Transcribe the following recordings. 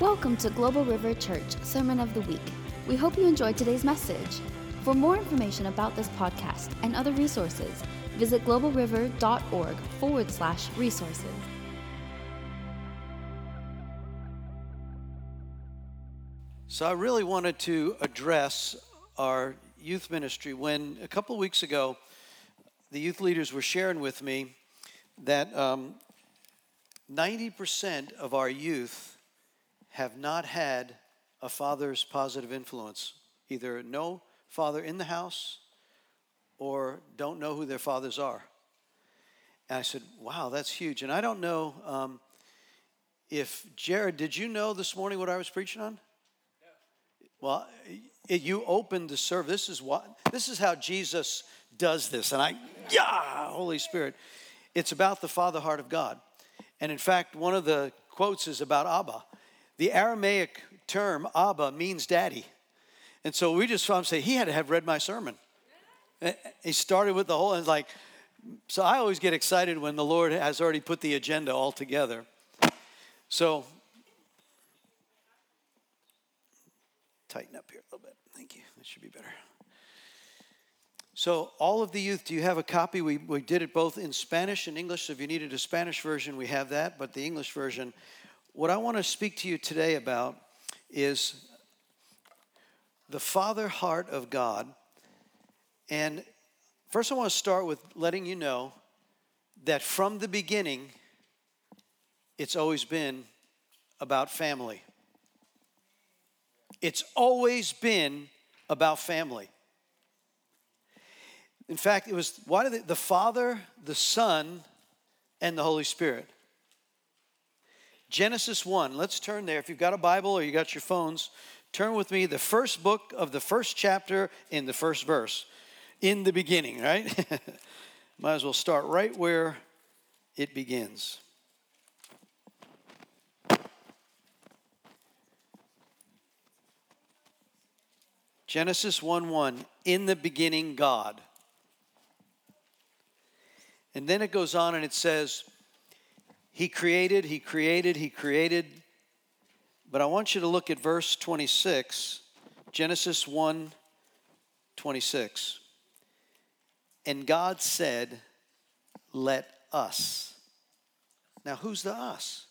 Welcome to Global River Church Sermon of the Week. We hope you enjoyed today's message. For more information about this podcast and other resources, visit globalriver.org forward slash resources. So I really wanted to address our youth ministry when a couple weeks ago the youth leaders were sharing with me that um, 90% of our youth have not had a father's positive influence, either no father in the house or don't know who their fathers are. And I said, wow, that's huge. And I don't know um, if, Jared, did you know this morning what I was preaching on? Well, it, you opened the service. This is what this is how Jesus does this. And I, yeah, Holy Spirit. It's about the father heart of God. And in fact, one of the quotes is about Abba. The Aramaic term Abba means daddy. And so we just found say he had to have read my sermon. He started with the whole and like so I always get excited when the Lord has already put the agenda all together. So tighten up here a little bit. Thank you. That should be better. So, all of the youth, do you have a copy? We, we did it both in Spanish and English. So, if you needed a Spanish version, we have that. But the English version, what I want to speak to you today about is the father heart of God. And first, I want to start with letting you know that from the beginning, it's always been about family. It's always been about family. In fact, it was why did the, the Father, the Son, and the Holy Spirit. Genesis 1. Let's turn there. If you've got a Bible or you got your phones, turn with me the first book of the first chapter in the first verse. In the beginning, right? Might as well start right where it begins. Genesis 1 1. In the beginning, God. And then it goes on and it says, he created, He created, He created. But I want you to look at verse 26, Genesis 1 26. And God said, Let us. Now, who's the us?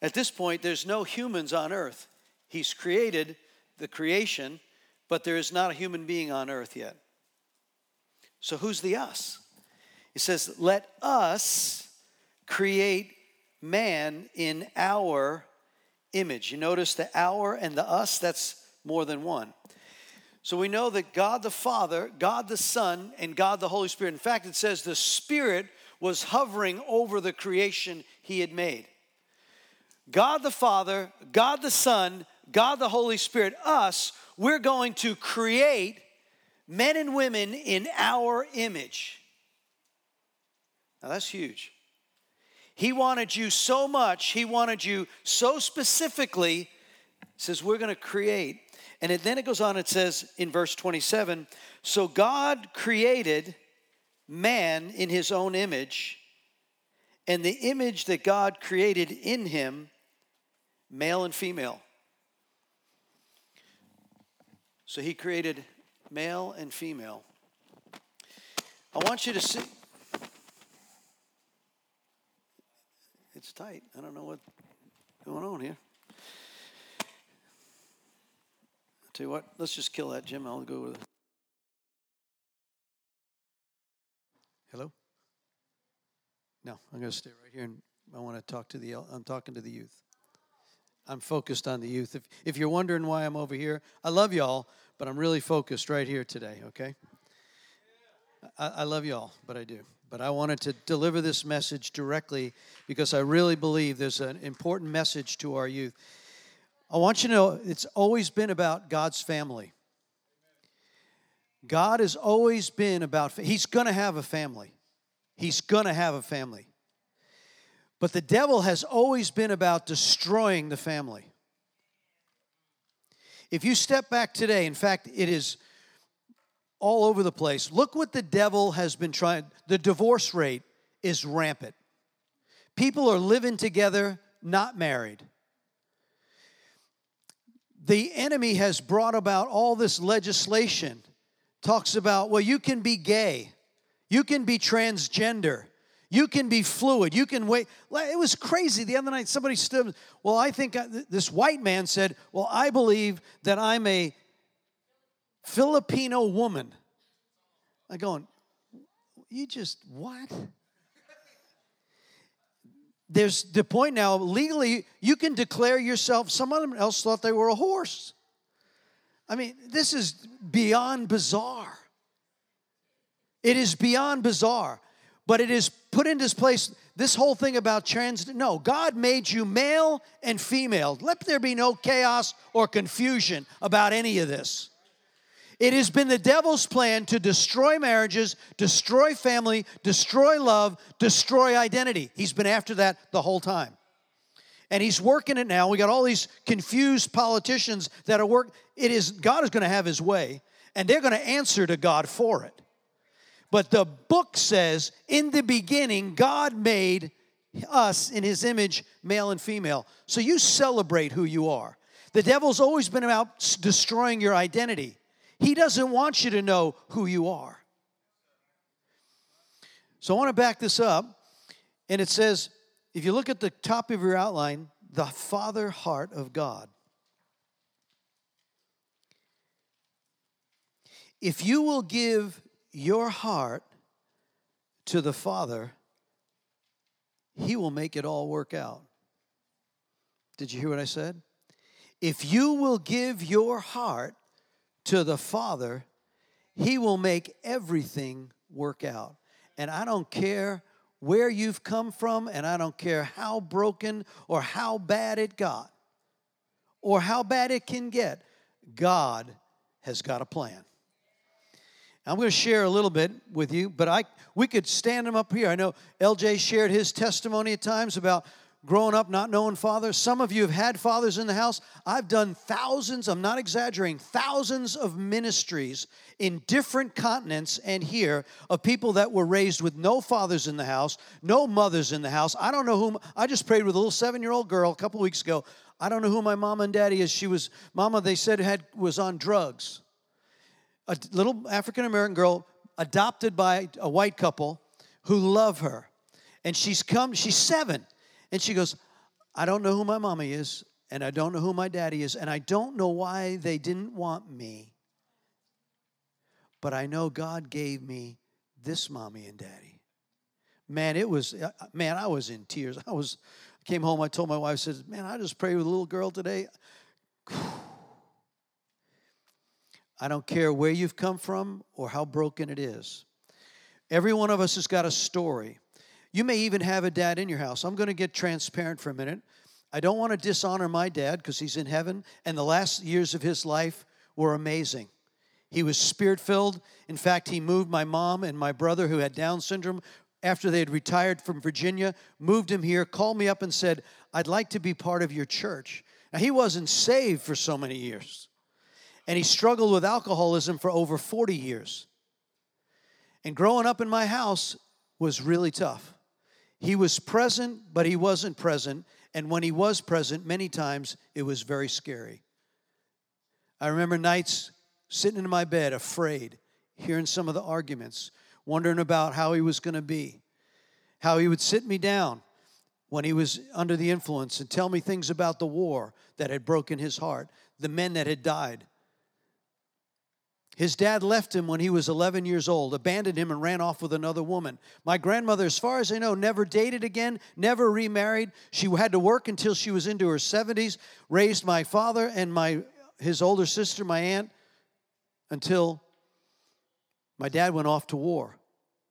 At this point, there's no humans on earth. He's created the creation, but there is not a human being on earth yet. So, who's the us? He says, Let us create man in our image. You notice the our and the us, that's more than one. So we know that God the Father, God the Son, and God the Holy Spirit. In fact, it says the Spirit was hovering over the creation he had made. God the Father, God the Son, God the Holy Spirit, us, we're going to create men and women in our image. Now that's huge. He wanted you so much, He wanted you so specifically, says, We're going to create. And it, then it goes on, it says in verse 27 So God created man in His own image, and the image that God created in him, male and female. So He created male and female. I want you to see. It's tight. I don't know what's going on here. I'll tell you what, let's just kill that, Jim. I'll go with it. Hello? No, I'm going to stay right here and I want to talk to the, I'm talking to the youth. I'm focused on the youth. If, if you're wondering why I'm over here, I love y'all, but I'm really focused right here today, okay? I, I love y'all, but I do but I wanted to deliver this message directly because I really believe there's an important message to our youth. I want you to know it's always been about God's family. God has always been about, He's going to have a family. He's going to have a family. But the devil has always been about destroying the family. If you step back today, in fact, it is all over the place. Look what the devil has been trying. The divorce rate is rampant. People are living together, not married. the enemy has brought about all this legislation. Talks about, well, you can be gay, you can be transgender, you can be fluid, you can wait. It was crazy. The other night, somebody stood, well, I think I, this white man said, well, I believe that I'm a Filipino woman. I going, you just, what? There's the point now, legally, you can declare yourself, Some someone else thought they were a horse. I mean, this is beyond bizarre. It is beyond bizarre, but it is put into place. This whole thing about trans, no, God made you male and female. Let there be no chaos or confusion about any of this. It has been the devil's plan to destroy marriages, destroy family, destroy love, destroy identity. He's been after that the whole time. And he's working it now. We got all these confused politicians that are work. It is God is going to have his way, and they're going to answer to God for it. But the book says, in the beginning, God made us in his image, male and female. So you celebrate who you are. The devil's always been about destroying your identity. He doesn't want you to know who you are. So I want to back this up. And it says, if you look at the top of your outline, the Father heart of God. If you will give your heart to the Father, He will make it all work out. Did you hear what I said? If you will give your heart to the Father, He will make everything work out. And I don't care where you've come from, and I don't care how broken or how bad it got or how bad it can get, God has got a plan. I'm going to share a little bit with you, but I we could stand them up here. I know LJ shared his testimony at times about growing up not knowing fathers. Some of you have had fathers in the house. I've done thousands, I'm not exaggerating, thousands of ministries in different continents and here of people that were raised with no fathers in the house, no mothers in the house. I don't know whom, I just prayed with a little seven year old girl a couple weeks ago. I don't know who my mom and daddy is. She was, mama, they said, had was on drugs. A little African American girl adopted by a white couple who love her. And she's come, she's seven and she goes, I don't know who my mommy is, and I don't know who my daddy is, and I don't know why they didn't want me. But I know God gave me this mommy and daddy. Man, it was, uh, uh, man, I was in tears. I was, came home, I told my wife, I said, man, I just prayed with a little girl today. I don't care where you've come from or how broken it is. Every one of us has got a story. You may even have a dad in your house. I'm going to get transparent for a minute. I don't want to dishonor my dad because he's in heaven, and the last years of his life were amazing. He was spirit filled. In fact, he moved my mom and my brother, who had Down syndrome, after they had retired from Virginia, moved him here, called me up and said, I'd like to be part of your church. Now, he wasn't saved for so many years, and he struggled with alcoholism for over 40 years. And growing up in my house was really tough. He was present, but he wasn't present. And when he was present, many times it was very scary. I remember nights sitting in my bed, afraid, hearing some of the arguments, wondering about how he was going to be, how he would sit me down when he was under the influence and tell me things about the war that had broken his heart, the men that had died. His dad left him when he was 11 years old, abandoned him, and ran off with another woman. My grandmother, as far as I know, never dated again, never remarried. She had to work until she was into her 70s, raised my father and my, his older sister, my aunt, until my dad went off to war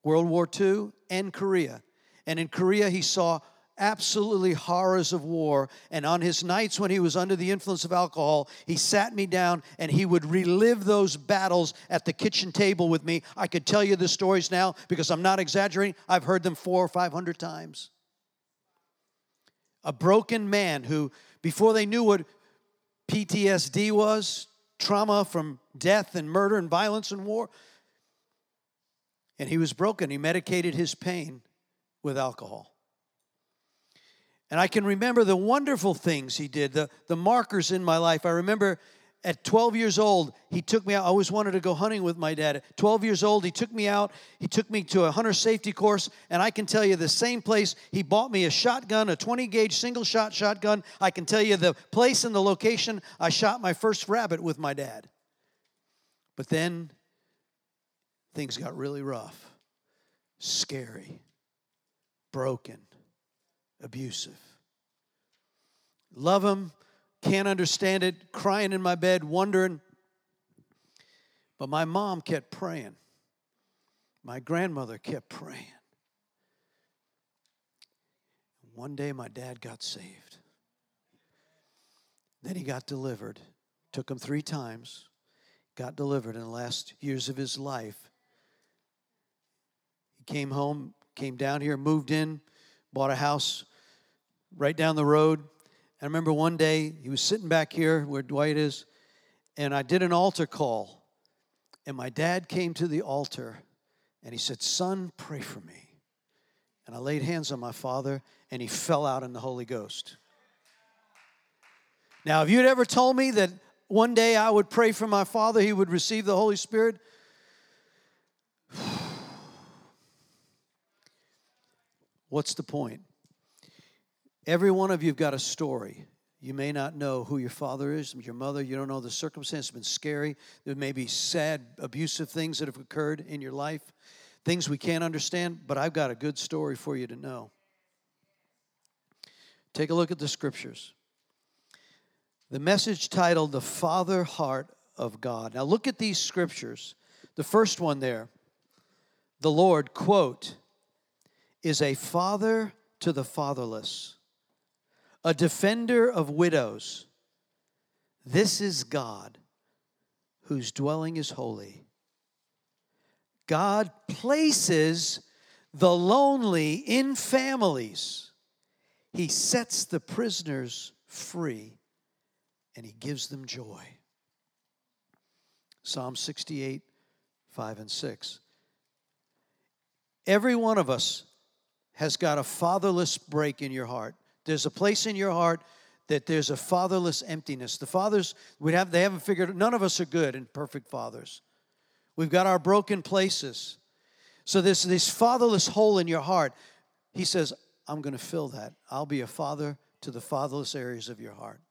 World War II and Korea. And in Korea, he saw absolutely horrors of war. And on his nights when he was under the influence of alcohol, he sat me down and he would relive those battles at the kitchen table with me. I could tell you the stories now because I'm not exaggerating. I've heard them four or five hundred times. A broken man who, before they knew what PTSD was, trauma from death and murder and violence and war, and he was broken. He medicated his pain with alcohol. And I can remember the wonderful things he did, the, the markers in my life. I remember at 12 years old, he took me out. I always wanted to go hunting with my dad. At 12 years old, he took me out. He took me to a hunter safety course, and I can tell you the same place. He bought me a shotgun, a 20 gauge single shot shotgun. I can tell you the place and the location I shot my first rabbit with my dad. But then things got really rough, scary, broken, abusive. Love him, can't understand it, crying in my bed, wondering. But my mom kept praying. My grandmother kept praying. One day my dad got saved. Then he got delivered. Took him three times. Got delivered in the last years of his life. He came home, came down here, moved in, bought a house right down the road. I remember one day he was sitting back here where Dwight is, and I did an altar call. And my dad came to the altar and he said, Son, pray for me. And I laid hands on my father and he fell out in the Holy Ghost. Now, if you'd ever told me that one day I would pray for my father, he would receive the Holy Spirit, what's the point? Every one of you have got a story. You may not know who your father is, your mother. You don't know the circumstance. It's been scary. There may be sad, abusive things that have occurred in your life, things we can't understand, but I've got a good story for you to know. Take a look at the scriptures. The message titled The Father Heart of God. Now look at these scriptures. The first one there, the Lord, quote, is a father to the fatherless a defender of widows. This is God, whose dwelling is holy. God places the lonely in families. He sets the prisoners free and he gives them joy. Psalm 68, 5 and 6. Every one of us has got a fatherless break in your heart. There's a place in your heart that there's a fatherless emptiness. The fathers we have they haven't figured none of us are good and perfect fathers. We've got our broken places. So there's this fatherless hole in your heart. He says, I'm going to fill that. I'll be a father to the fatherless areas of your heart.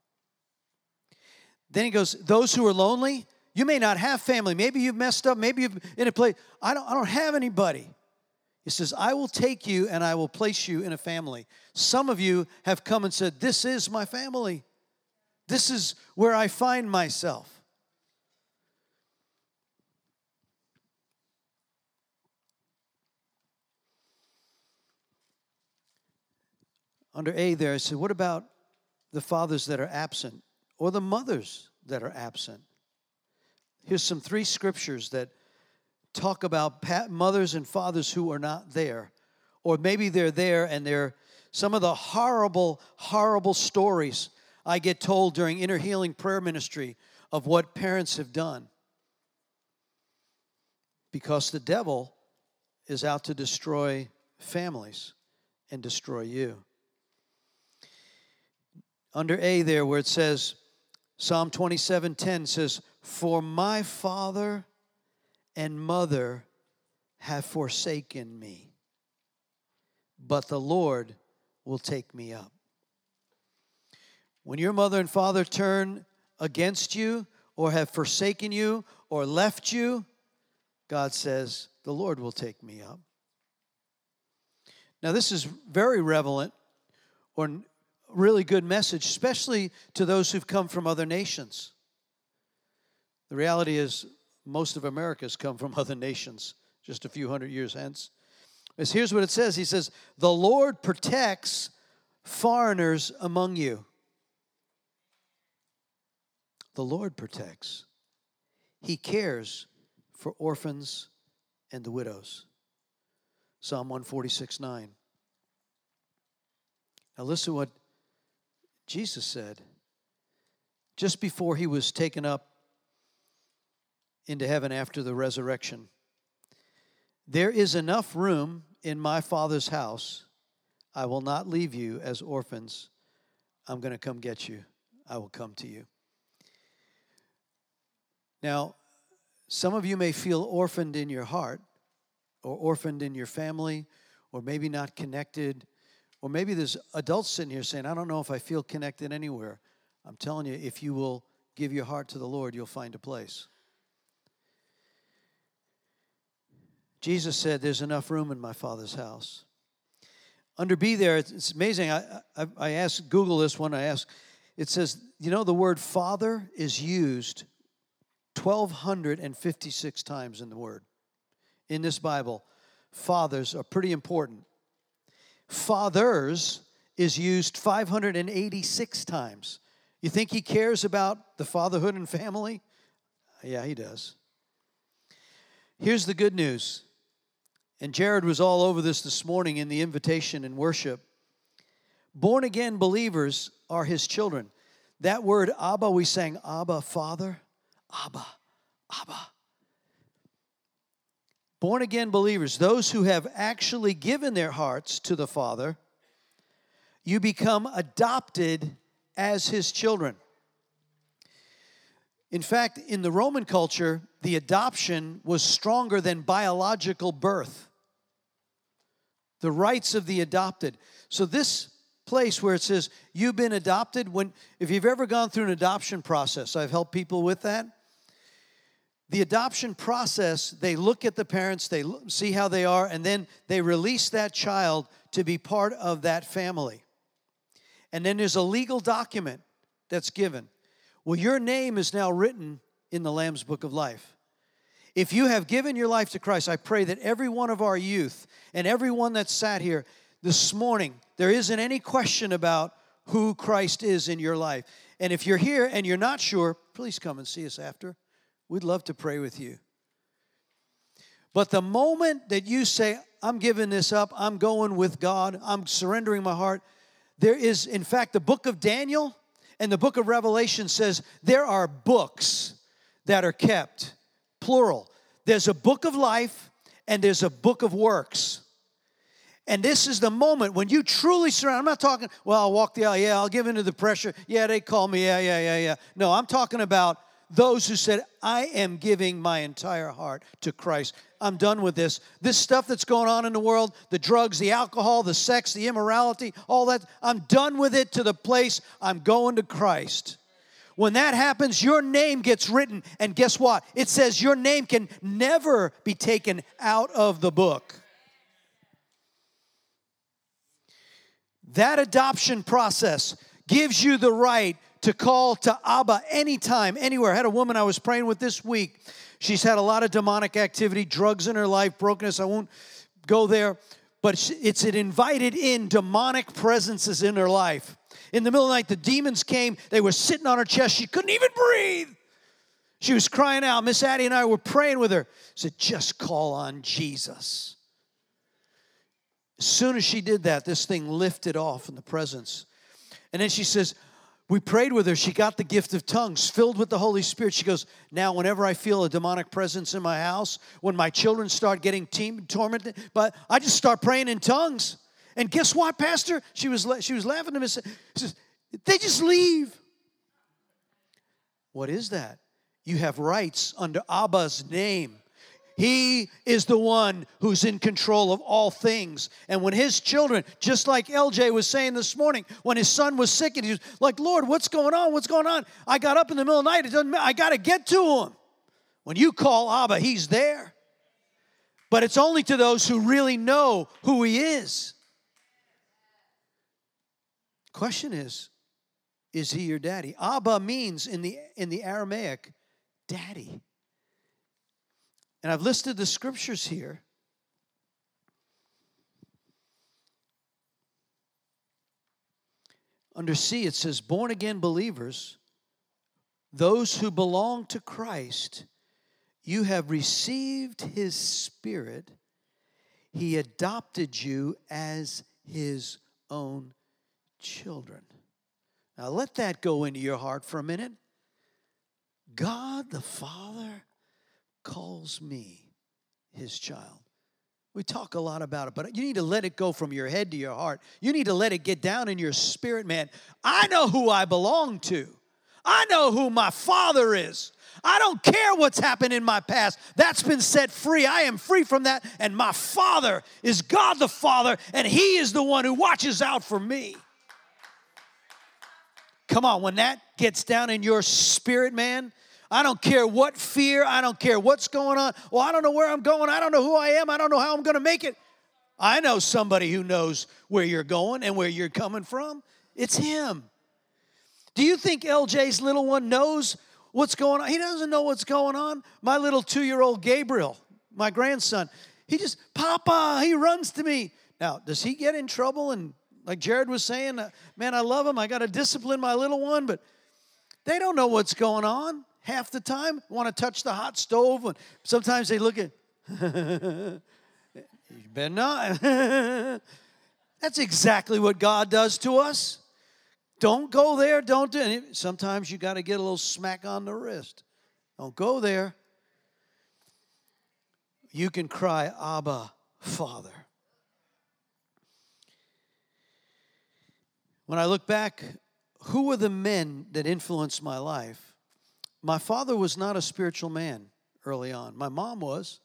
Then he goes, Those who are lonely, you may not have family. Maybe you've messed up. Maybe you've in a place. I don't, I don't have anybody. He says, I will take you and I will place you in a family. Some of you have come and said, This is my family. This is where I find myself. Under A, there, I said, What about the fathers that are absent or the mothers that are absent? Here's some three scriptures that talk about mothers and fathers who are not there. Or maybe they're there and they're some of the horrible, horrible stories I get told during inner healing prayer ministry of what parents have done. Because the devil is out to destroy families and destroy you. Under A there where it says Psalm 27:10 says, "For my father and mother have forsaken me, but the Lord will take me up. When your mother and father turn against you or have forsaken you or left you, God says, The Lord will take me up. Now, this is very relevant or really good message, especially to those who've come from other nations. The reality is, most of America's come from other nations just a few hundred years hence. Is here's what it says He says, The Lord protects foreigners among you. The Lord protects, He cares for orphans and the widows. Psalm 146 9. Now, listen to what Jesus said just before he was taken up into heaven after the resurrection. There is enough room in my Father's house. I will not leave you as orphans. I'm going to come get you. I will come to you. Now, some of you may feel orphaned in your heart, or orphaned in your family, or maybe not connected, or maybe there's adults sitting here saying, I don't know if I feel connected anywhere. I'm telling you, if you will give your heart to the Lord, you'll find a place. Jesus said, There's enough room in my Father's house. Under be there, it's amazing. I, I, I asked Google this one. I asked, it says, you know, the word father is used 1,256 times in the word. In this Bible, fathers are pretty important. Fathers is used 586 times. You think he cares about the fatherhood and family? Yeah, he does. Here's the good news. And Jared was all over this this morning in the invitation and worship. Born again believers are his children. That word Abba, we sang Abba, Father. Abba, Abba. Born again believers, those who have actually given their hearts to the Father, you become adopted as his children. In fact, in the Roman culture, the adoption was stronger than biological birth. The rights of the adopted. So, this place where it says you've been adopted, when, if you've ever gone through an adoption process, I've helped people with that the adoption process, they look at the parents, they see how they are, and then they release that child to be part of that family. And then there's a legal document that's given. Well, your name is now written in the Lamb's Book of Life. If you have given your life to Christ, I pray that every one of our youth and everyone that sat here this morning, there isn't any question about who Christ is in your life. And if you're here and you're not sure, please come and see us after. We'd love to pray with you. But the moment that you say, I'm giving this up, I'm going with God, I'm surrendering my heart, there is, in fact, the book of Daniel and the book of Revelation says there are books that are kept, plural. There's a book of life and there's a book of works. And this is the moment when you truly surrender. I'm not talking, well, I'll walk the aisle. Yeah, I'll give into the pressure. Yeah, they call me. Yeah, yeah, yeah, yeah. No, I'm talking about those who said, I am giving my entire heart to Christ. I'm done with this. This stuff that's going on in the world, the drugs, the alcohol, the sex, the immorality, all that, I'm done with it to the place I'm going to Christ. When that happens, your name gets written, and guess what? It says your name can never be taken out of the book. That adoption process gives you the right to call to Abba anytime, anywhere. I had a woman I was praying with this week. She's had a lot of demonic activity, drugs in her life, brokenness. I won't go there, but it's an invited in demonic presences in her life. In the middle of the night, the demons came. They were sitting on her chest. She couldn't even breathe. She was crying out. Miss Addie and I were praying with her. Said, just call on Jesus. As soon as she did that, this thing lifted off in the presence. And then she says, we prayed with her. She got the gift of tongues, filled with the Holy Spirit. She goes, Now, whenever I feel a demonic presence in my house, when my children start getting team, tormented, but I just start praying in tongues. And guess what, Pastor? She was, she was laughing at me. She says, They just leave. What is that? You have rights under Abba's name. He is the one who's in control of all things. And when his children, just like LJ was saying this morning, when his son was sick and he was like, Lord, what's going on? What's going on? I got up in the middle of the night. It doesn't matter. I got to get to him. When you call Abba, he's there. But it's only to those who really know who he is. Question is, is he your daddy? Abba means in the in the Aramaic, daddy. And I've listed the scriptures here. Under C, it says, born again believers, those who belong to Christ, you have received his spirit. He adopted you as his own children. Now let that go into your heart for a minute. God the Father calls me his child. We talk a lot about it, but you need to let it go from your head to your heart. You need to let it get down in your spirit, man. I know who I belong to. I know who my father is. I don't care what's happened in my past. That's been set free. I am free from that. And my father is God the Father, and He is the one who watches out for me. Come on, when that gets down in your spirit, man, I don't care what fear, I don't care what's going on. Well, I don't know where I'm going, I don't know who I am, I don't know how I'm going to make it. I know somebody who knows where you're going and where you're coming from. It's Him. Do you think LJ's little one knows what's going on? He doesn't know what's going on. My little two year old Gabriel, my grandson, he just, Papa, he runs to me. Now, does he get in trouble? And like Jared was saying, uh, man, I love them. I got to discipline my little one, but they don't know what's going on half the time. Want to touch the hot stove and sometimes they look at you better not. That's exactly what god does to us. Don't go there don't do it sometimes you got to get a little smack on the wrist. Don't go there. You can cry abba father when i look back who were the men that influenced my life my father was not a spiritual man early on. My mom was.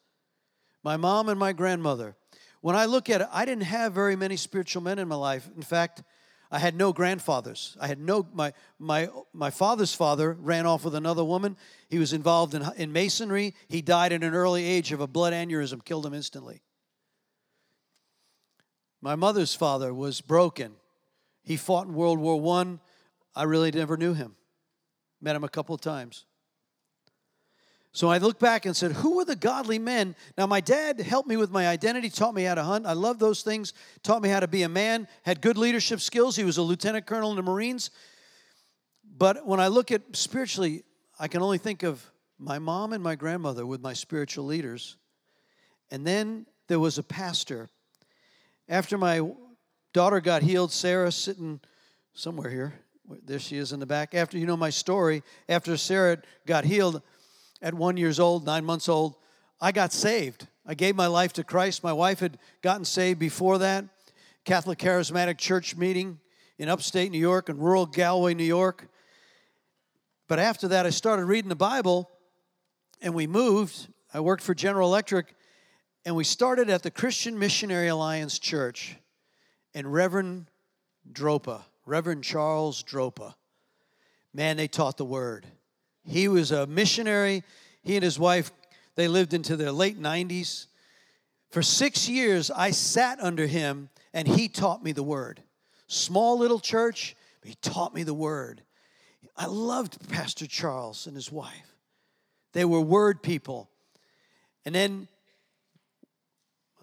My mom and my grandmother. When I look at it, I didn't have very many spiritual men in my life. In fact, I had no grandfathers. I had no my my my father's father ran off with another woman. He was involved in in masonry. He died at an early age of a blood aneurysm, killed him instantly. My mother's father was broken. He fought in World War. I. I really never knew him. Met him a couple of times. So I look back and said, Who were the godly men? Now, my dad helped me with my identity, taught me how to hunt. I love those things, taught me how to be a man, had good leadership skills. He was a lieutenant colonel in the Marines. But when I look at spiritually, I can only think of my mom and my grandmother with my spiritual leaders. And then there was a pastor. After my daughter got healed, Sarah sitting somewhere here, there she is in the back. After you know my story, after Sarah got healed at one years old, nine months old, I got saved. I gave my life to Christ. My wife had gotten saved before that. Catholic Charismatic Church meeting in upstate New York and rural Galway, New York. But after that, I started reading the Bible and we moved. I worked for General Electric and we started at the Christian Missionary Alliance Church and Reverend Dropa Reverend Charles Dropa. Man, they taught the word. He was a missionary. He and his wife, they lived into their late 90s. For six years, I sat under him and he taught me the word. Small little church, but he taught me the word. I loved Pastor Charles and his wife. They were word people. And then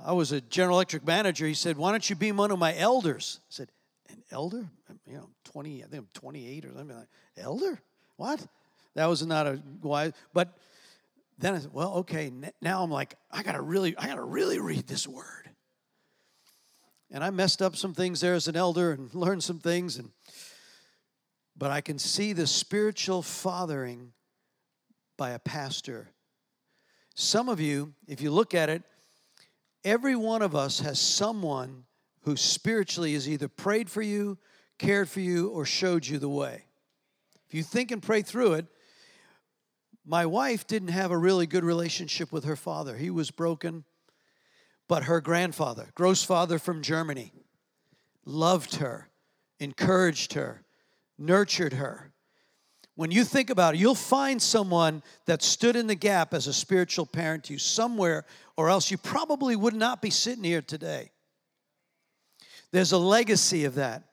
I was a General Electric manager. He said, Why don't you be one of my elders? I said, An elder? you know, 20, I think I'm 28 or something like Elder? What? That was not a wise, but then I said, well, okay, now I'm like, I gotta really, I gotta really read this word. And I messed up some things there as an elder and learned some things, and but I can see the spiritual fathering by a pastor. Some of you, if you look at it, every one of us has someone who spiritually has either prayed for you cared for you, or showed you the way. If you think and pray through it, my wife didn't have a really good relationship with her father. He was broken, but her grandfather, Grossfather from Germany, loved her, encouraged her, nurtured her. When you think about it, you'll find someone that stood in the gap as a spiritual parent to you somewhere, or else you probably would not be sitting here today. There's a legacy of that.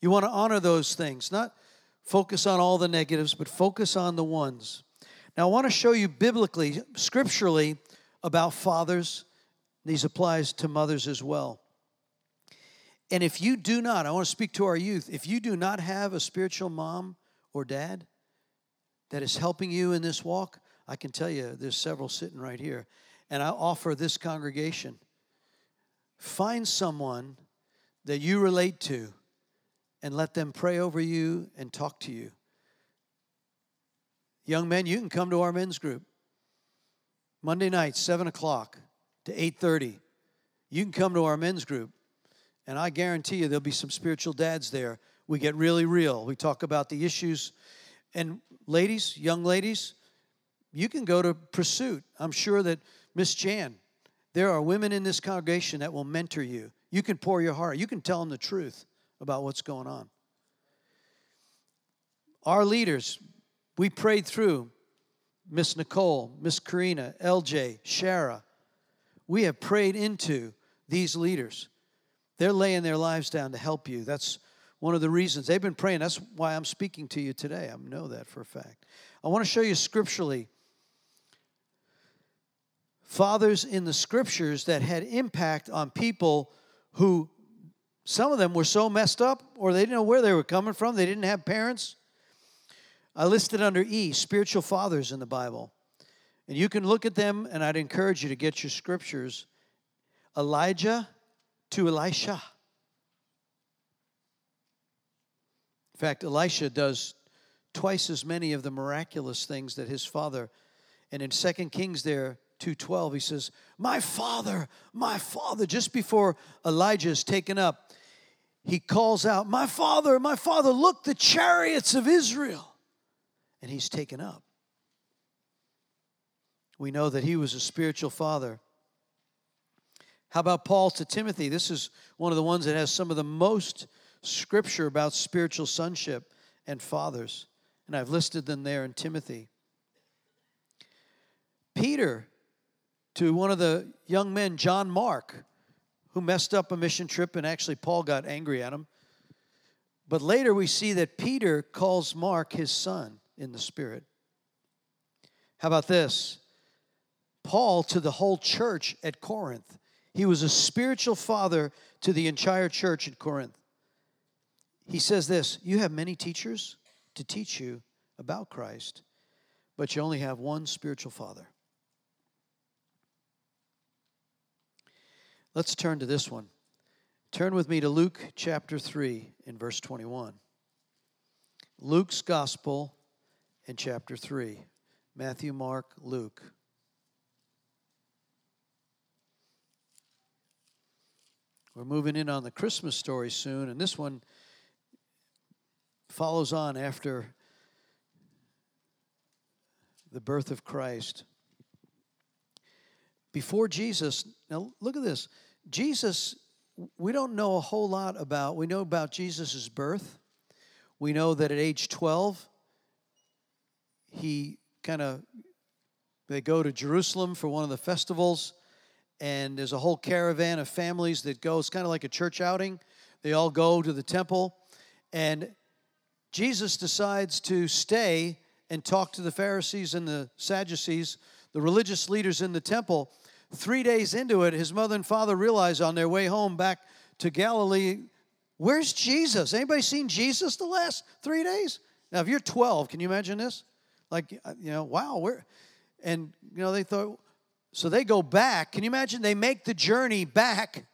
You want to honor those things, not focus on all the negatives, but focus on the ones. Now, I want to show you biblically, scripturally, about fathers. These applies to mothers as well. And if you do not, I want to speak to our youth, if you do not have a spiritual mom or dad that is helping you in this walk, I can tell you there's several sitting right here. And I offer this congregation find someone that you relate to and let them pray over you and talk to you. Young men, you can come to our men's group Monday night, 7 o'clock to 8.30. you can come to our men's group, and I guarantee you there'll be some spiritual dads there. We get really real. We talk about the issues. And ladies, young ladies, you can go to Pursuit. I'm sure that Miss Jan, there are women in this congregation that will mentor you. You can pour your heart, you can tell them the truth about what's going on. Our leaders, we prayed through Miss Nicole, Miss Karina, LJ, Shara. We have prayed into these leaders. They're laying their lives down to help you. That's one of the reasons they've been praying. That's why I'm speaking to you today. I know that for a fact. I want to show you scripturally fathers in the scriptures that had impact on people who some of them were so messed up or they didn't know where they were coming from, they didn't have parents. I listed under E, spiritual fathers in the Bible. And you can look at them, and I'd encourage you to get your scriptures. Elijah to Elisha. In fact, Elisha does twice as many of the miraculous things that his father. And in Second Kings there, 2:12 he says, "My father, my father." Just before Elijah is taken up, he calls out, "My father, my father, look the chariots of Israel." And he's taken up. We know that he was a spiritual father. How about Paul to Timothy? This is one of the ones that has some of the most scripture about spiritual sonship and fathers. And I've listed them there in Timothy. Peter to one of the young men, John Mark, who messed up a mission trip, and actually Paul got angry at him. But later we see that Peter calls Mark his son in the Spirit. How about this? Paul to the whole church at Corinth. He was a spiritual father to the entire church at Corinth. He says this You have many teachers to teach you about Christ, but you only have one spiritual father. Let's turn to this one. Turn with me to Luke chapter 3 in verse 21. Luke's Gospel in chapter 3. Matthew, Mark, Luke. We're moving in on the Christmas story soon, and this one follows on after the birth of Christ before Jesus, now look at this. Jesus, we don't know a whole lot about, we know about Jesus' birth. We know that at age 12, he kind of, they go to Jerusalem for one of the festivals, and there's a whole caravan of families that go. It's kind of like a church outing. They all go to the temple, and Jesus decides to stay and talk to the Pharisees and the Sadducees, the religious leaders in the temple Three days into it, his mother and father realized on their way home back to Galilee, where's Jesus? Anybody seen Jesus the last three days? Now, if you're 12, can you imagine this? Like, uh, you know, wow, where? And, you know, they thought, so they go back. Can you imagine? They make the journey back,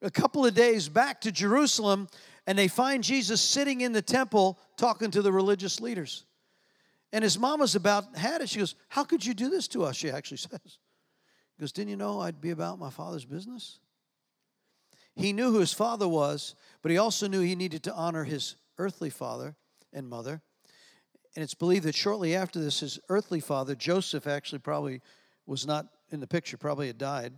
a couple of days back to Jerusalem, and they find Jesus sitting in the temple talking to the religious leaders. And his mama's about had it. She goes, How could you do this to us? She actually says. Goes, Didn't you know I'd be about my father's business? He knew who his father was, but he also knew he needed to honor his earthly father and mother. And it's believed that shortly after this, his earthly father, Joseph, actually probably was not in the picture, probably had died.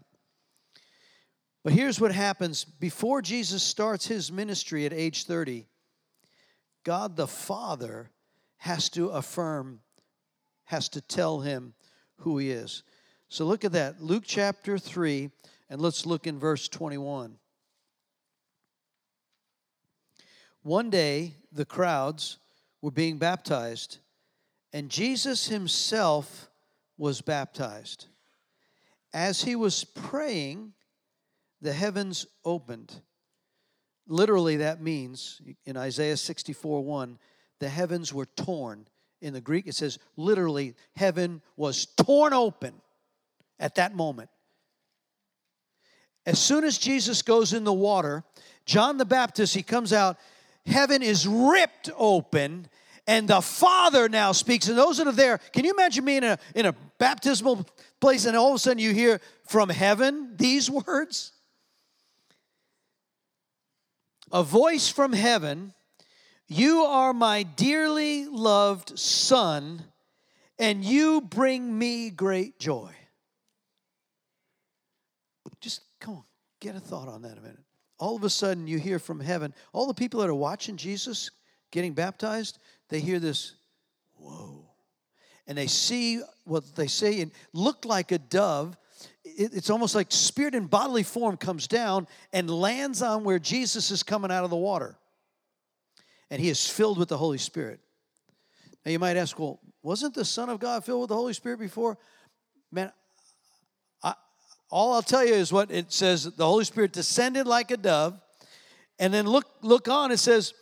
But here's what happens before Jesus starts his ministry at age 30, God the Father has to affirm, has to tell him who he is. So look at that. Luke chapter 3, and let's look in verse 21. One day, the crowds were being baptized, and Jesus himself was baptized. As he was praying, the heavens opened. Literally, that means in Isaiah 64 1, the heavens were torn. In the Greek, it says literally, heaven was torn open at that moment. As soon as Jesus goes in the water, John the Baptist, he comes out, heaven is ripped open, and the Father now speaks. And those that are there, can you imagine being in a, in a baptismal place and all of a sudden you hear from heaven these words? a voice from heaven You are my dearly loved Son, and you bring me great joy. Just come on, get a thought on that a minute. All of a sudden, you hear from heaven, all the people that are watching Jesus getting baptized, they hear this, whoa. And they see what they say and look like a dove it's almost like spirit in bodily form comes down and lands on where Jesus is coming out of the water. And he is filled with the Holy Spirit. Now you might ask, well, wasn't the Son of God filled with the Holy Spirit before? Man, all I'll tell you is what it says the Holy Spirit descended like a dove. And then look, look on, it says,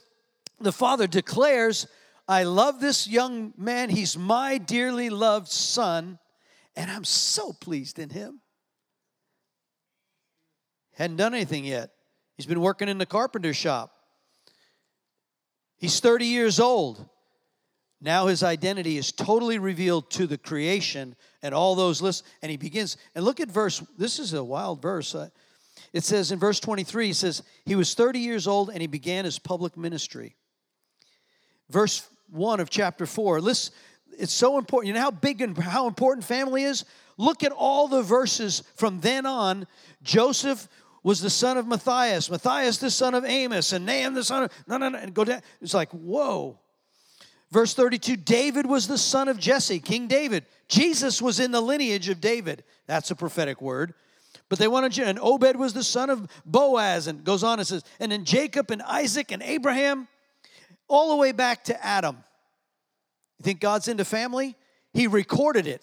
the Father declares, I love this young man. He's my dearly loved son, and I'm so pleased in him. Hadn't done anything yet. He's been working in the carpenter shop. He's 30 years old. Now his identity is totally revealed to the creation and all those lists. And he begins, and look at verse, this is a wild verse. Uh, it says in verse 23, he says, He was 30 years old and he began his public ministry. Verse 1 of chapter 4, listen, it's so important. You know how big and how important family is? Look at all the verses from then on. Joseph was the son of Matthias, Matthias the son of Amos, and Nahum the son of no no no and go down. It's like, whoa. Verse 32, David was the son of Jesse, King David. Jesus was in the lineage of David. That's a prophetic word. But they wanted, you, and Obed was the son of Boaz, and goes on and says, and then Jacob and Isaac and Abraham, all the way back to Adam. You think God's into family? He recorded it.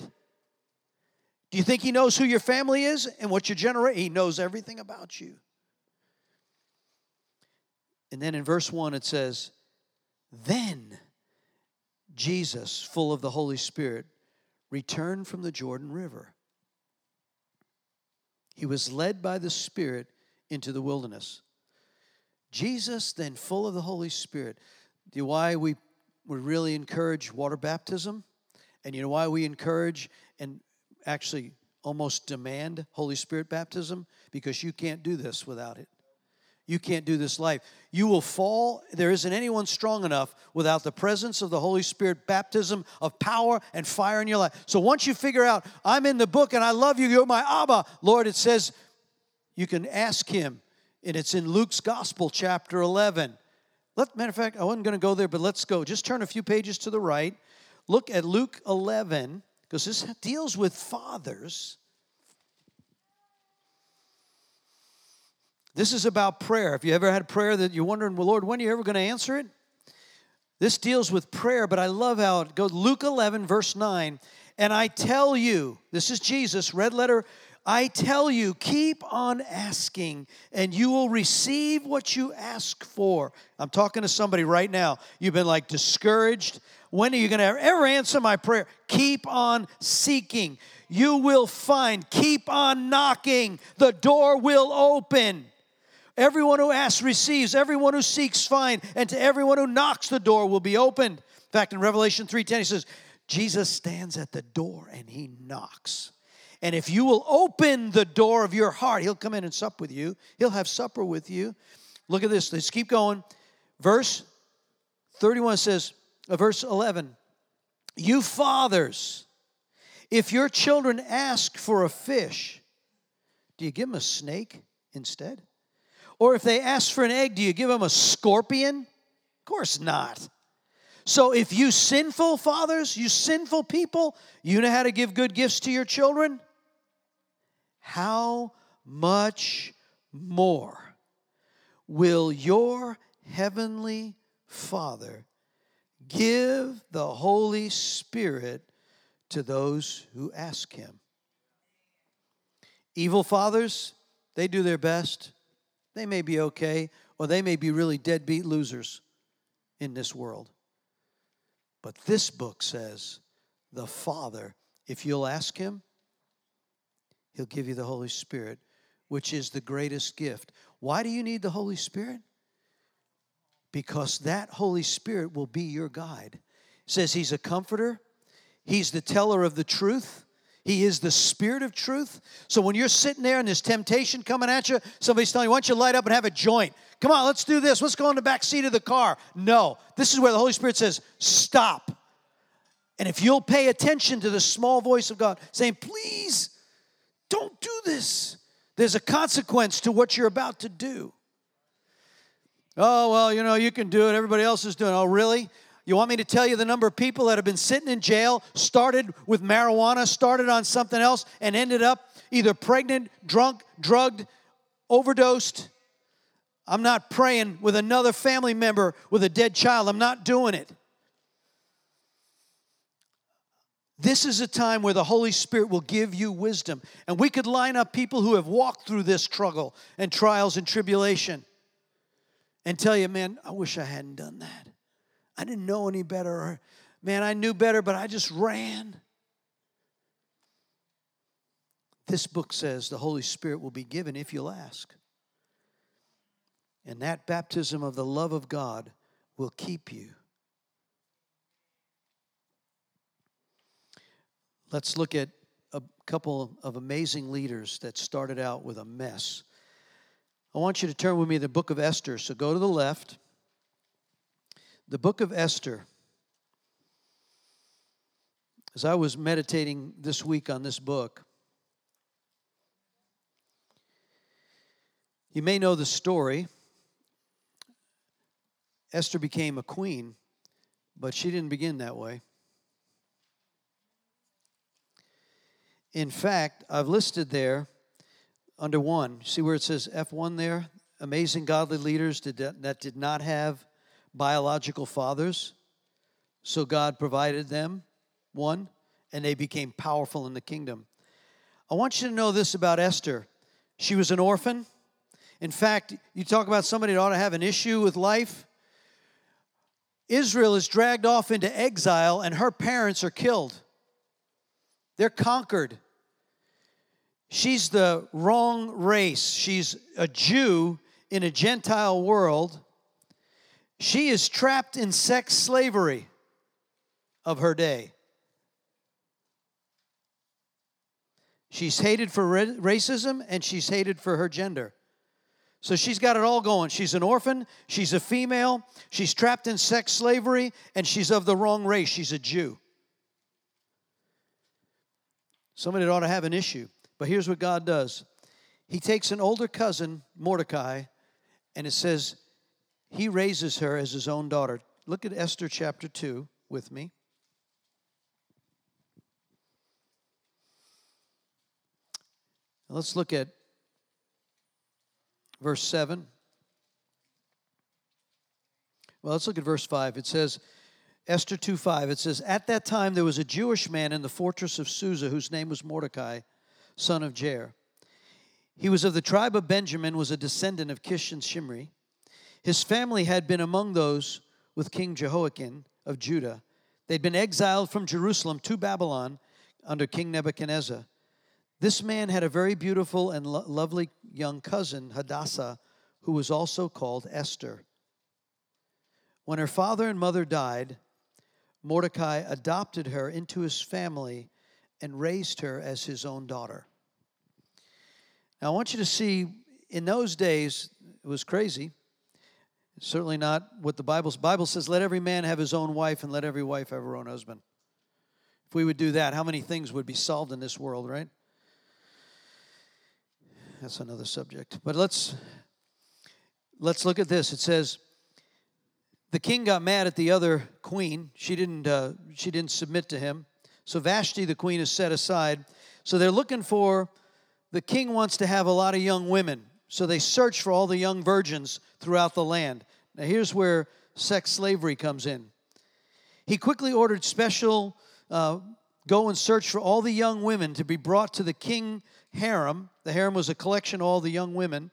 Do you think he knows who your family is and what your generation? He knows everything about you. And then in verse 1 it says, Then Jesus, full of the Holy Spirit, returned from the Jordan River. He was led by the Spirit into the wilderness. Jesus, then full of the Holy Spirit. Do you know why we, we really encourage water baptism? And you know why we encourage and actually almost demand Holy Spirit baptism because you can't do this without it. You can't do this life. You will fall. There isn't anyone strong enough without the presence of the Holy Spirit baptism of power and fire in your life. So once you figure out, I'm in the book and I love you, you're my Abba, Lord, it says you can ask Him. And it's in Luke's Gospel, chapter 11. Let, matter of fact, I wasn't going to go there, but let's go. Just turn a few pages to the right. Look at Luke 11 because this deals with fathers. This is about prayer. If you ever had prayer that you're wondering, well, Lord, when are you ever going to answer it? This deals with prayer, but I love how it goes. Luke 11, verse 9. And I tell you, this is Jesus, red letter, I tell you, keep on asking, and you will receive what you ask for. I'm talking to somebody right now. You've been like discouraged. When are you going to ever answer my prayer? Keep on seeking. You will find. Keep on knocking. The door will open. Everyone who asks receives, everyone who seeks finds, and to everyone who knocks the door will be opened. In fact, in Revelation 3:10 he says, Jesus stands at the door and he knocks. And if you will open the door of your heart, he'll come in and sup with you. He'll have supper with you. Look at this. Let's keep going. Verse 31 says, uh, verse 11, you fathers, if your children ask for a fish, do you give them a snake instead? Or if they ask for an egg, do you give them a scorpion? Of course not. So if you sinful fathers, you sinful people, you know how to give good gifts to your children, how much more will your heavenly Father give the Holy Spirit to those who ask Him? Evil fathers, they do their best. They may be okay, or they may be really deadbeat losers in this world. But this book says the Father, if you'll ask Him, He'll give you the Holy Spirit, which is the greatest gift. Why do you need the Holy Spirit? Because that Holy Spirit will be your guide. It says He's a comforter, He's the teller of the truth, He is the spirit of truth. So when you're sitting there and there's temptation coming at you, somebody's telling you, why don't you light up and have a joint? Come on, let's do this. Let's go in the back seat of the car. No, this is where the Holy Spirit says, stop. And if you'll pay attention to the small voice of God saying, please don't do this, there's a consequence to what you're about to do. Oh, well, you know, you can do it. Everybody else is doing it. Oh, really? You want me to tell you the number of people that have been sitting in jail, started with marijuana, started on something else, and ended up either pregnant, drunk, drugged, overdosed? I'm not praying with another family member with a dead child. I'm not doing it. This is a time where the Holy Spirit will give you wisdom. And we could line up people who have walked through this struggle and trials and tribulation and tell you, man, I wish I hadn't done that. I didn't know any better. Or, man, I knew better, but I just ran. This book says the Holy Spirit will be given if you'll ask. And that baptism of the love of God will keep you. Let's look at a couple of amazing leaders that started out with a mess. I want you to turn with me to the book of Esther. So go to the left the book of Esther. As I was meditating this week on this book, you may know the story. Esther became a queen, but she didn't begin that way. In fact, I've listed there under one, see where it says F1 there? Amazing godly leaders that did not have biological fathers, so God provided them one, and they became powerful in the kingdom. I want you to know this about Esther. She was an orphan. In fact, you talk about somebody that ought to have an issue with life. Israel is dragged off into exile, and her parents are killed. They're conquered. She's the wrong race. She's a Jew in a Gentile world. She is trapped in sex slavery of her day. She's hated for racism and she's hated for her gender. So she's got it all going. She's an orphan, she's a female, she's trapped in sex slavery, and she's of the wrong race. She's a Jew. Somebody ought to have an issue. But here's what God does He takes an older cousin, Mordecai, and it says he raises her as his own daughter. Look at Esther chapter 2 with me. Let's look at verse 7. Well, let's look at verse 5. It says, Esther 2 5, it says, At that time there was a Jewish man in the fortress of Susa whose name was Mordecai, son of Jair. He was of the tribe of Benjamin, was a descendant of Kish and Shimri. His family had been among those with King Jehoiakim of Judah. They'd been exiled from Jerusalem to Babylon under King Nebuchadnezzar. This man had a very beautiful and lo- lovely young cousin, Hadassah, who was also called Esther. When her father and mother died, Mordecai adopted her into his family and raised her as his own daughter. Now, I want you to see, in those days, it was crazy. Certainly not what the Bible's Bible says, let every man have his own wife and let every wife have her own husband. If we would do that, how many things would be solved in this world, right? That's another subject. But let's let's look at this. It says the king got mad at the other queen. She didn't uh, she didn't submit to him. So Vashti, the queen, is set aside. So they're looking for the king wants to have a lot of young women. So they search for all the young virgins throughout the land. Now, here's where sex slavery comes in. He quickly ordered special uh, go and search for all the young women to be brought to the king harem. The harem was a collection of all the young women.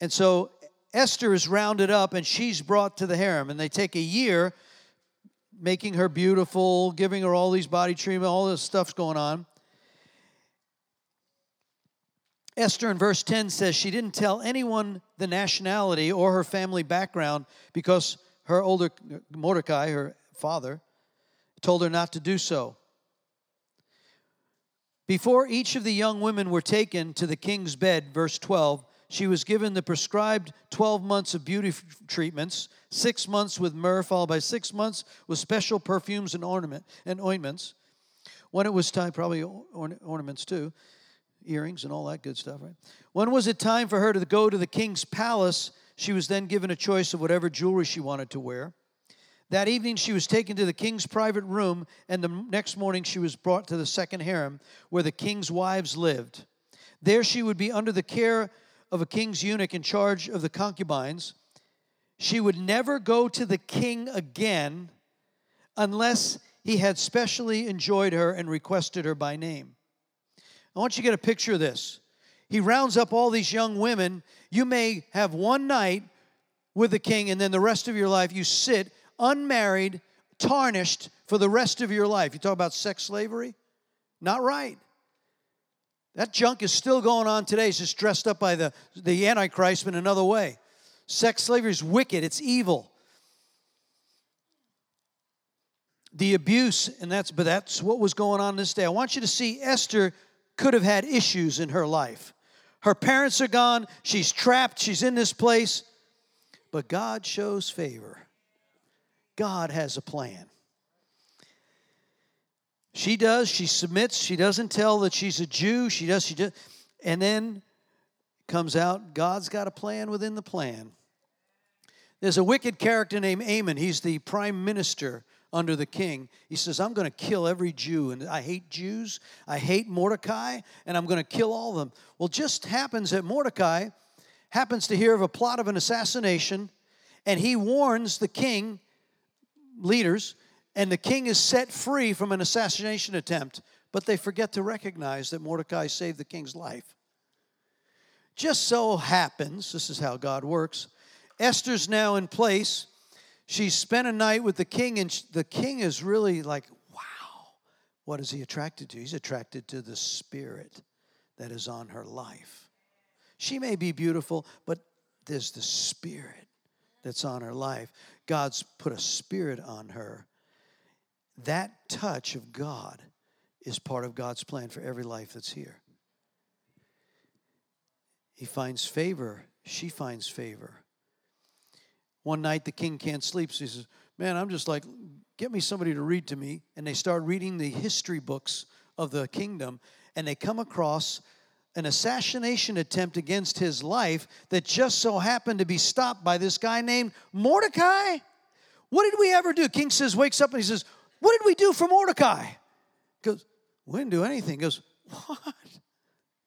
And so Esther is rounded up and she's brought to the harem. And they take a year making her beautiful, giving her all these body treatment, all this stuff's going on. Esther in verse 10 says she didn't tell anyone the nationality or her family background because her older Mordecai, her father, told her not to do so. Before each of the young women were taken to the king's bed, verse 12, she was given the prescribed 12 months of beauty treatments, six months with myrrh, followed by six months with special perfumes and ornament and ointments. When it was time, probably ornaments too, earrings and all that good stuff, right? When was it time for her to go to the king's palace? She was then given a choice of whatever jewelry she wanted to wear. That evening, she was taken to the king's private room, and the next morning, she was brought to the second harem where the king's wives lived. There, she would be under the care of a king's eunuch in charge of the concubines. She would never go to the king again unless he had specially enjoyed her and requested her by name. I want you to get a picture of this. He rounds up all these young women. You may have one night with the king, and then the rest of your life you sit unmarried, tarnished for the rest of your life. You talk about sex slavery? Not right. That junk is still going on today. It's just dressed up by the, the Antichrist in another way. Sex slavery is wicked, it's evil. The abuse, and that's but that's what was going on this day. I want you to see Esther could have had issues in her life. Her parents are gone, she's trapped, she's in this place, but God shows favor. God has a plan. She does, she submits, she doesn't tell that she's a Jew, she does, she does, and then comes out, God's got a plan within the plan. There's a wicked character named Haman. He's the prime minister under the king. He says, I'm going to kill every Jew, and I hate Jews. I hate Mordecai, and I'm going to kill all of them. Well, just happens that Mordecai happens to hear of a plot of an assassination, and he warns the king leaders and the king is set free from an assassination attempt, but they forget to recognize that Mordecai saved the king's life. Just so happens, this is how God works, Esther's now in place. She's spent a night with the king, and the king is really like, wow, what is he attracted to? He's attracted to the spirit that is on her life. She may be beautiful, but there's the spirit that's on her life. God's put a spirit on her that touch of God is part of God's plan for every life that's here. He finds favor, she finds favor. One night the king can't sleep, so he says, Man, I'm just like, get me somebody to read to me. And they start reading the history books of the kingdom, and they come across an assassination attempt against his life that just so happened to be stopped by this guy named Mordecai. What did we ever do? King says, wakes up and he says, what did we do for Mordecai? He goes, We didn't do anything. He goes, What?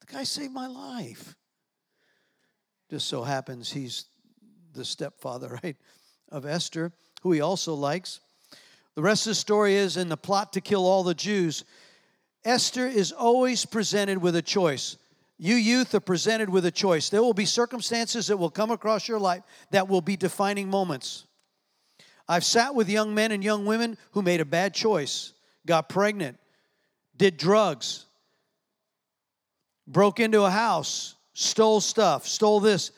The guy saved my life. Just so happens he's the stepfather, right, of Esther, who he also likes. The rest of the story is in the plot to kill all the Jews. Esther is always presented with a choice. You youth are presented with a choice. There will be circumstances that will come across your life that will be defining moments. I've sat with young men and young women who made a bad choice, got pregnant, did drugs, broke into a house, stole stuff, stole this.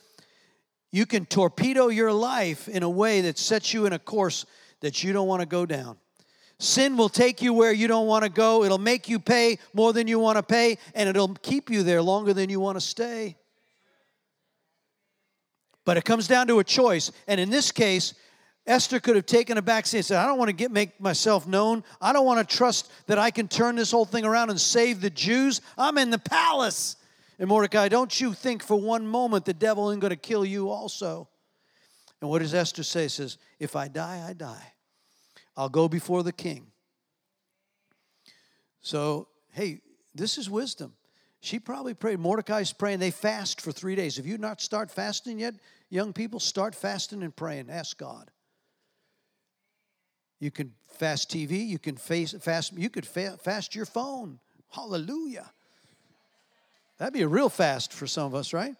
You can torpedo your life in a way that sets you in a course that you don't want to go down. Sin will take you where you don't want to go. It'll make you pay more than you want to pay, and it'll keep you there longer than you want to stay. But it comes down to a choice. And in this case, Esther could have taken a back seat and said, I don't want to get make myself known. I don't want to trust that I can turn this whole thing around and save the Jews. I'm in the palace. And Mordecai, don't you think for one moment the devil isn't going to kill you also. And what does Esther say? It says, If I die, I die. I'll go before the king. So, hey, this is wisdom. She probably prayed. Mordecai's praying. They fast for three days. If you not start fasting yet, young people, start fasting and praying. Ask God. You can fast TV. You can fast. You could fast your phone. Hallelujah. That'd be a real fast for some of us, right?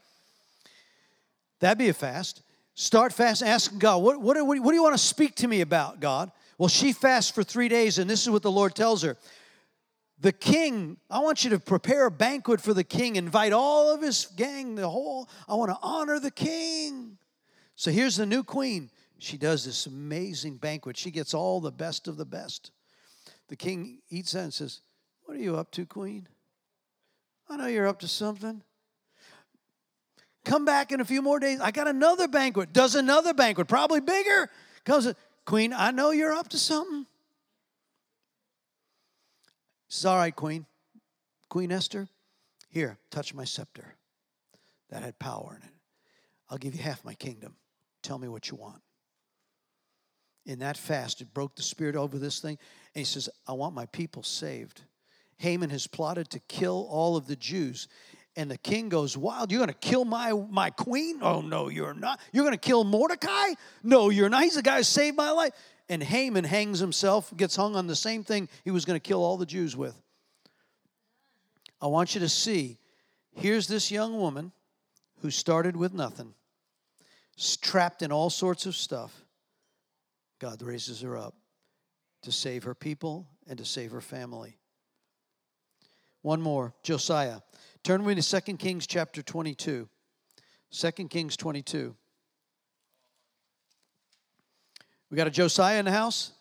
That'd be a fast. Start fast, asking God, what, what, what, what do you want to speak to me about, God? Well, she fasts for three days, and this is what the Lord tells her. The king, I want you to prepare a banquet for the king, invite all of his gang, the whole, I want to honor the king. So here's the new queen she does this amazing banquet. She gets all the best of the best. The king eats that and says, What are you up to, queen? I know you're up to something. Come back in a few more days. I got another banquet. Does another banquet, probably bigger. Comes, Queen, I know you're up to something. Says, all right, Queen. Queen Esther, here, touch my scepter. That had power in it. I'll give you half my kingdom. Tell me what you want. In that fast, it broke the spirit over this thing. And he says, I want my people saved. Haman has plotted to kill all of the Jews. And the king goes wild. You're going to kill my, my queen? Oh, no, you're not. You're going to kill Mordecai? No, you're not. He's the guy who saved my life. And Haman hangs himself, gets hung on the same thing he was going to kill all the Jews with. I want you to see here's this young woman who started with nothing, trapped in all sorts of stuff. God raises her up to save her people and to save her family. One more, Josiah. Turn with me to 2 Kings chapter 22. 2 Kings 22. We got a Josiah in the house?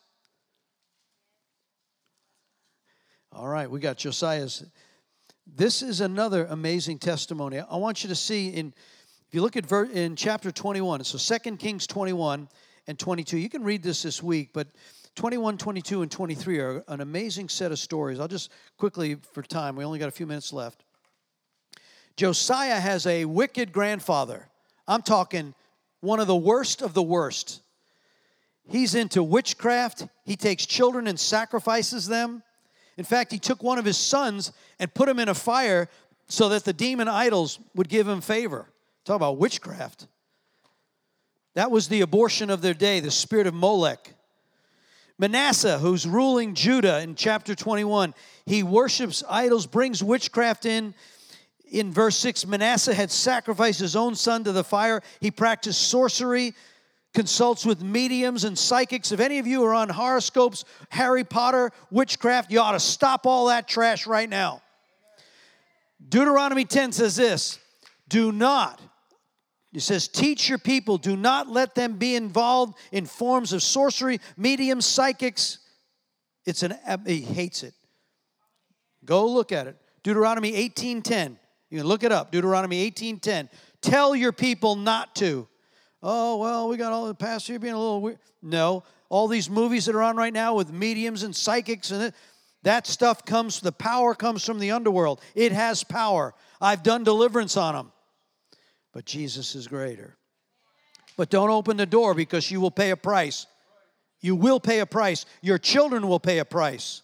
All right, we got Josiah's. This is another amazing testimony. I want you to see in if you look at ver, in chapter 21, so 2 Kings 21 and 22. You can read this this week, but 21, 22, and 23 are an amazing set of stories. I'll just quickly, for time, we only got a few minutes left. Josiah has a wicked grandfather. I'm talking one of the worst of the worst. He's into witchcraft. He takes children and sacrifices them. In fact, he took one of his sons and put him in a fire so that the demon idols would give him favor. Talk about witchcraft. That was the abortion of their day, the spirit of Molech. Manasseh, who's ruling Judah in chapter 21, he worships idols, brings witchcraft in. In verse 6, Manasseh had sacrificed his own son to the fire. He practiced sorcery, consults with mediums and psychics. If any of you are on horoscopes, Harry Potter, witchcraft, you ought to stop all that trash right now. Deuteronomy 10 says this Do not it says, Teach your people, do not let them be involved in forms of sorcery, mediums, psychics. It's an, he hates it. Go look at it. Deuteronomy 18.10. You can look it up. Deuteronomy 18.10. Tell your people not to. Oh, well, we got all the past here being a little weird. No. All these movies that are on right now with mediums and psychics and it, that stuff comes, the power comes from the underworld. It has power. I've done deliverance on them but Jesus is greater. But don't open the door because you will pay a price. You will pay a price. Your children will pay a price.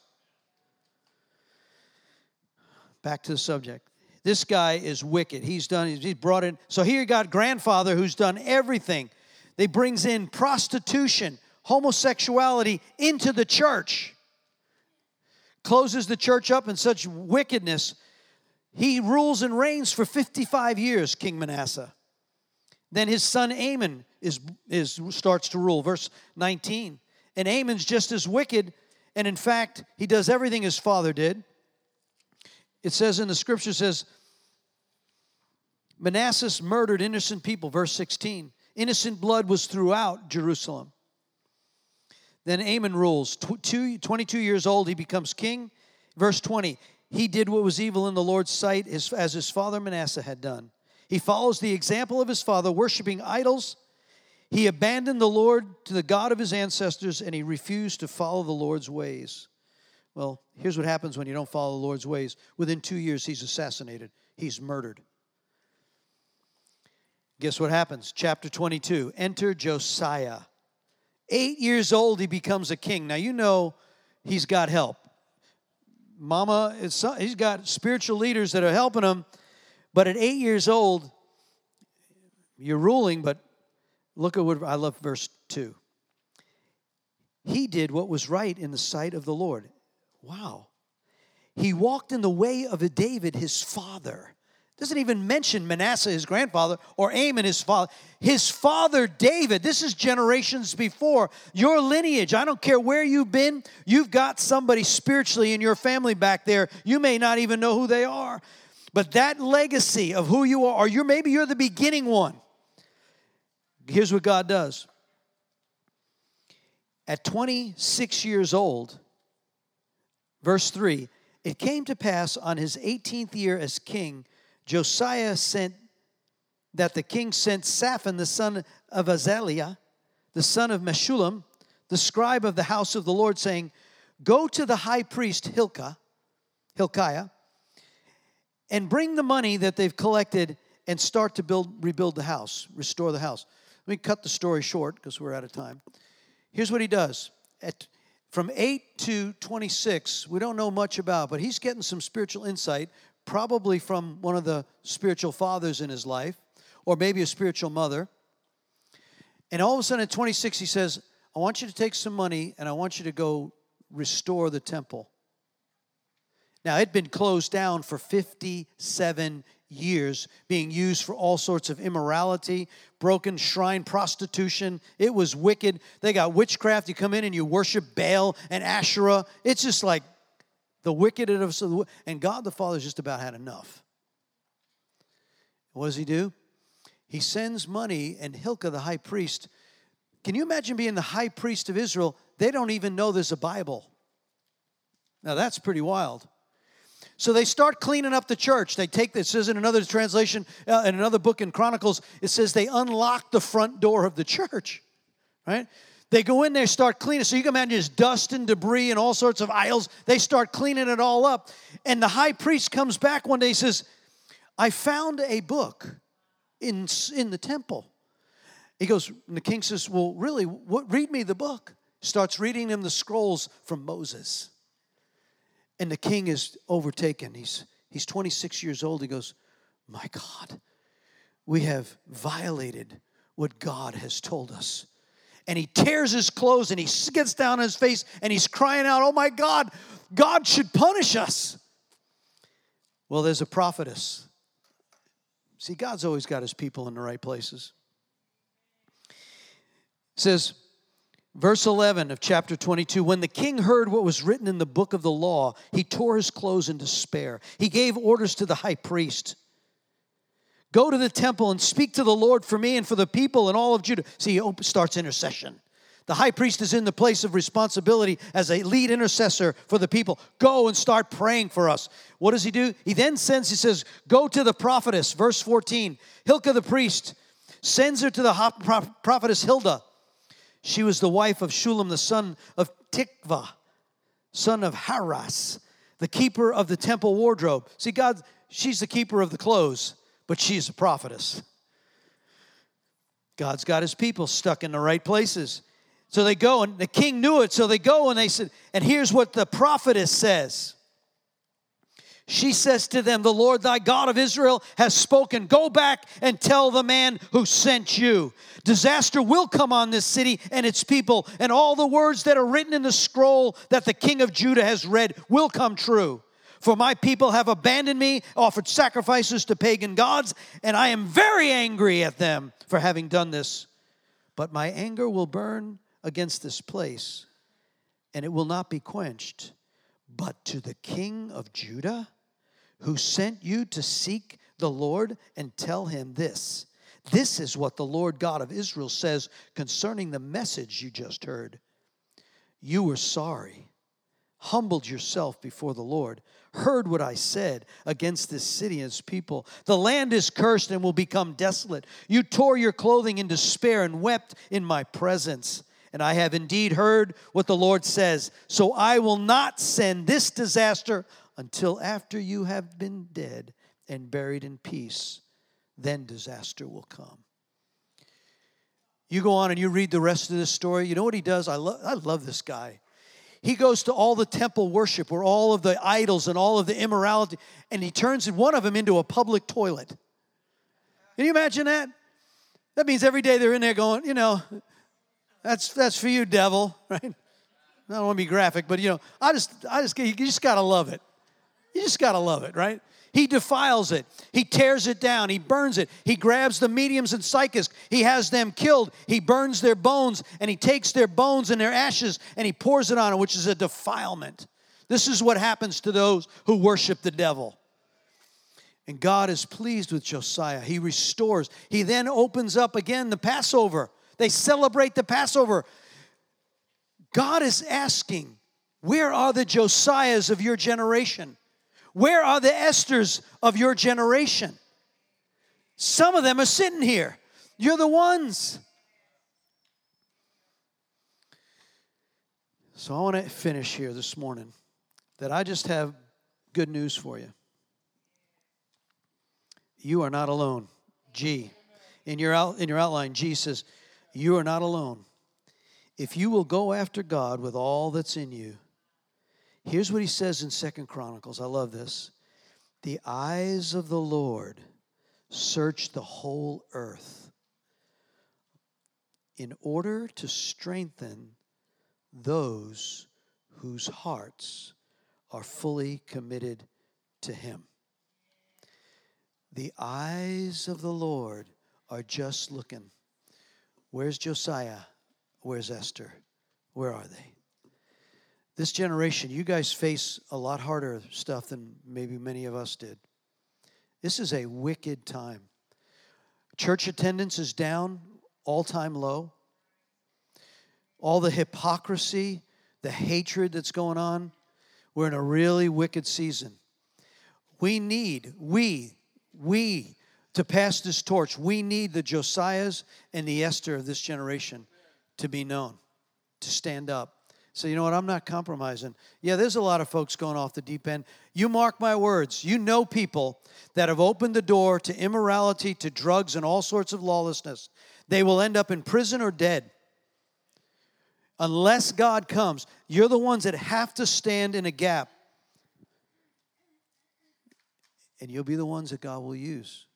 Back to the subject. This guy is wicked. He's done, he's brought in. So here you got grandfather who's done everything. They brings in prostitution, homosexuality into the church. Closes the church up in such wickedness he rules and reigns for 55 years, King Manasseh. Then his son Amon is, is, starts to rule, verse 19. And Amon's just as wicked, and in fact, he does everything his father did. It says in the scripture says, Manasseh murdered innocent people, verse 16. Innocent blood was throughout Jerusalem. Then Amon rules. 22 years old, he becomes king. Verse 20 he did what was evil in the Lord's sight as his father Manasseh had done. He follows the example of his father, worshiping idols. He abandoned the Lord to the God of his ancestors and he refused to follow the Lord's ways. Well, here's what happens when you don't follow the Lord's ways. Within two years, he's assassinated, he's murdered. Guess what happens? Chapter 22 Enter Josiah. Eight years old, he becomes a king. Now, you know he's got help mama he's got spiritual leaders that are helping him but at eight years old you're ruling but look at what i love verse 2 he did what was right in the sight of the lord. Wow. He walked in the way of david his father doesn't even mention Manasseh, his grandfather, or Amon, his father. His father, David, this is generations before. Your lineage, I don't care where you've been, you've got somebody spiritually in your family back there. You may not even know who they are. But that legacy of who you are, or you're, maybe you're the beginning one. Here's what God does. At 26 years old, verse 3, It came to pass on his 18th year as king, Josiah sent that the king sent Shaphan the son of Azaliah, the son of Meshullam, the scribe of the house of the Lord, saying, Go to the high priest Hilkiah, Hilkiah, and bring the money that they've collected and start to build, rebuild the house, restore the house. Let me cut the story short because we're out of time. Here's what he does. At, from 8 to 26, we don't know much about, but he's getting some spiritual insight, probably from one of the spiritual fathers in his life, or maybe a spiritual mother. And all of a sudden at 26, he says, I want you to take some money and I want you to go restore the temple. Now, it had been closed down for 57 years, being used for all sorts of immorality, broken shrine prostitution. It was wicked. They got witchcraft. You come in and you worship Baal and Asherah. It's just like the wicked of and God the Father's just about had enough. What does he do? He sends money, and Hilkiah, the high priest, can you imagine being the high priest of Israel? They don't even know there's a Bible. Now that's pretty wild. So they start cleaning up the church. They take this, is in another translation, uh, in another book in Chronicles, it says they unlock the front door of the church, right? They go in there, start cleaning. So you can imagine just dust and debris and all sorts of aisles. They start cleaning it all up. And the high priest comes back one day, says, I found a book in, in the temple. He goes, and the king says, Well, really, what, read me the book. Starts reading him the scrolls from Moses. And the king is overtaken. He's, he's 26 years old. He goes, My God, we have violated what God has told us. And he tears his clothes and he gets down on his face and he's crying out, Oh my God, God should punish us. Well, there's a prophetess. See, God's always got his people in the right places. It says, Verse 11 of chapter 22 When the king heard what was written in the book of the law, he tore his clothes in despair. He gave orders to the high priest Go to the temple and speak to the Lord for me and for the people and all of Judah. See, he starts intercession. The high priest is in the place of responsibility as a lead intercessor for the people. Go and start praying for us. What does he do? He then sends, he says, Go to the prophetess, verse 14. Hilkiah the priest sends her to the prophetess Huldah she was the wife of Shallum, the son of Tikvah, son of Harhas, the keeper of the temple wardrobe. See, God, she's the keeper of the clothes, but she's a prophetess. God's got his people stuck in the right places. So they go, and the king knew it. So they go and they said, and here's what the prophetess says she says to them, The Lord thy God of Israel has spoken. Go back and tell the man who sent you. Disaster will come on this city and its people, and all the words that are written in the scroll that the king of Judah has read will come true. For my people have abandoned me, offered sacrifices to pagan gods, and I am very angry at them for having done this. But my anger will burn against this place, and it will not be quenched. But to the king of Judah, who sent you to seek the Lord and tell him this. This is what the Lord God of Israel says concerning the message you just heard. You were sorry, humbled yourself before the Lord, heard what I said against this city and its people. The land is cursed and will become desolate. You tore your clothing in despair and wept in my presence. And I have indeed heard what the Lord says. So I will not send this disaster until after you have been dead and buried in peace, then disaster will come. You go on and you read the rest of this story. You know what he does? I, lo- I love this guy. He goes to all the temple worship where all of the idols and all of the immorality, and he turns one of them into a public toilet. Can you imagine that? That means every day they're in there going, you know, that's that's for you, devil, right? I don't want to be graphic, but you know, I just I just you just gotta love it. You just got to love it, right? He defiles it. He tears it down. He burns it. He grabs the mediums and psychics. He has them killed. He burns their bones and he takes their bones and their ashes and he pours it on it, which is a defilement. This is what happens to those who worship the devil. And God is pleased with Josiah. He restores. He then opens up again the Passover. They celebrate the Passover. God is asking Where are the Josiahs of your generation? Where are the Esthers of your generation? Some of them are sitting here. You're the ones. So I want to finish here this morning that I just have good news for you. You are not alone. G. In your, out, in your outline, G says, You are not alone. If you will go after God with all that's in you, here's what he says in Second Chronicles. I love this. The eyes of the Lord search the whole earth in order to strengthen those whose hearts are fully committed to Him. The eyes of the Lord are just looking. Where's Josiah? Where's Esther? Where are they? This generation, you guys face a lot harder stuff than maybe many of us did. This is a wicked time. Church attendance is down, all time low all the hypocrisy, the hatred that's going on. We're in a really wicked season. We need, we, we, to pass this torch, we need the Josiahs and the Esther of this generation to be known, to stand up. So, you know what? I'm not compromising. Yeah, there's a lot of folks going off the deep end. You mark my words. You know people that have opened the door to immorality, to drugs, and all sorts of lawlessness. They will end up in prison or dead unless God comes, you're the ones that have to stand in a gap. And you'll be the ones that God will use.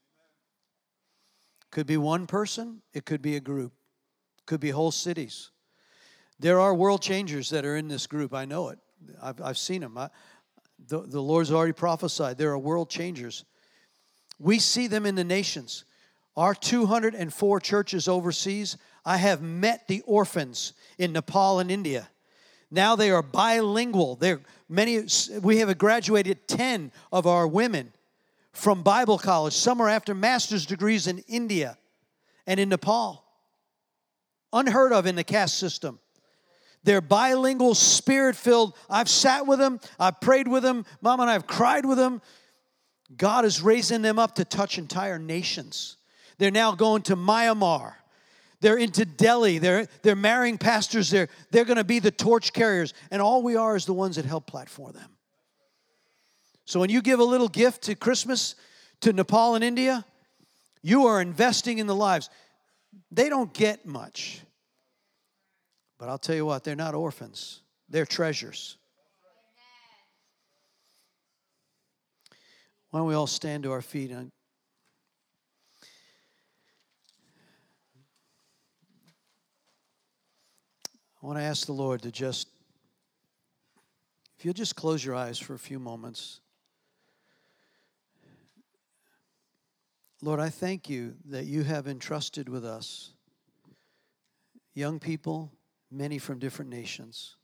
Could be one person, it could be a group, could be whole cities. There are world changers that are in this group. I know it. I've, I've seen them. I, the, the Lord's already prophesied. There are world changers. We see them in the nations. Our 204 churches overseas, I have met the orphans in Nepal and India. Now they are bilingual. They're many we have graduated 10 of our women from Bible college. Some are after master's degrees in India and in Nepal. Unheard of in the caste system. They're bilingual, spirit filled. I've sat with them, I've prayed with them, Mom and I have cried with them. God is raising them up to touch entire nations. They're now going to Myanmar. They're into Delhi. They're, they're marrying pastors. They're, they're going to be the torch carriers. And all we are is the ones that help platform them. So when you give a little gift to Christmas to Nepal and India, you are investing in the lives. They don't get much. But I'll tell you what, they're not orphans, they're treasures. Why don't we all stand to our feet and I want to ask the Lord to just, if you'll just close your eyes for a few moments. Lord, I thank you that you have entrusted with us young people, many from different nations.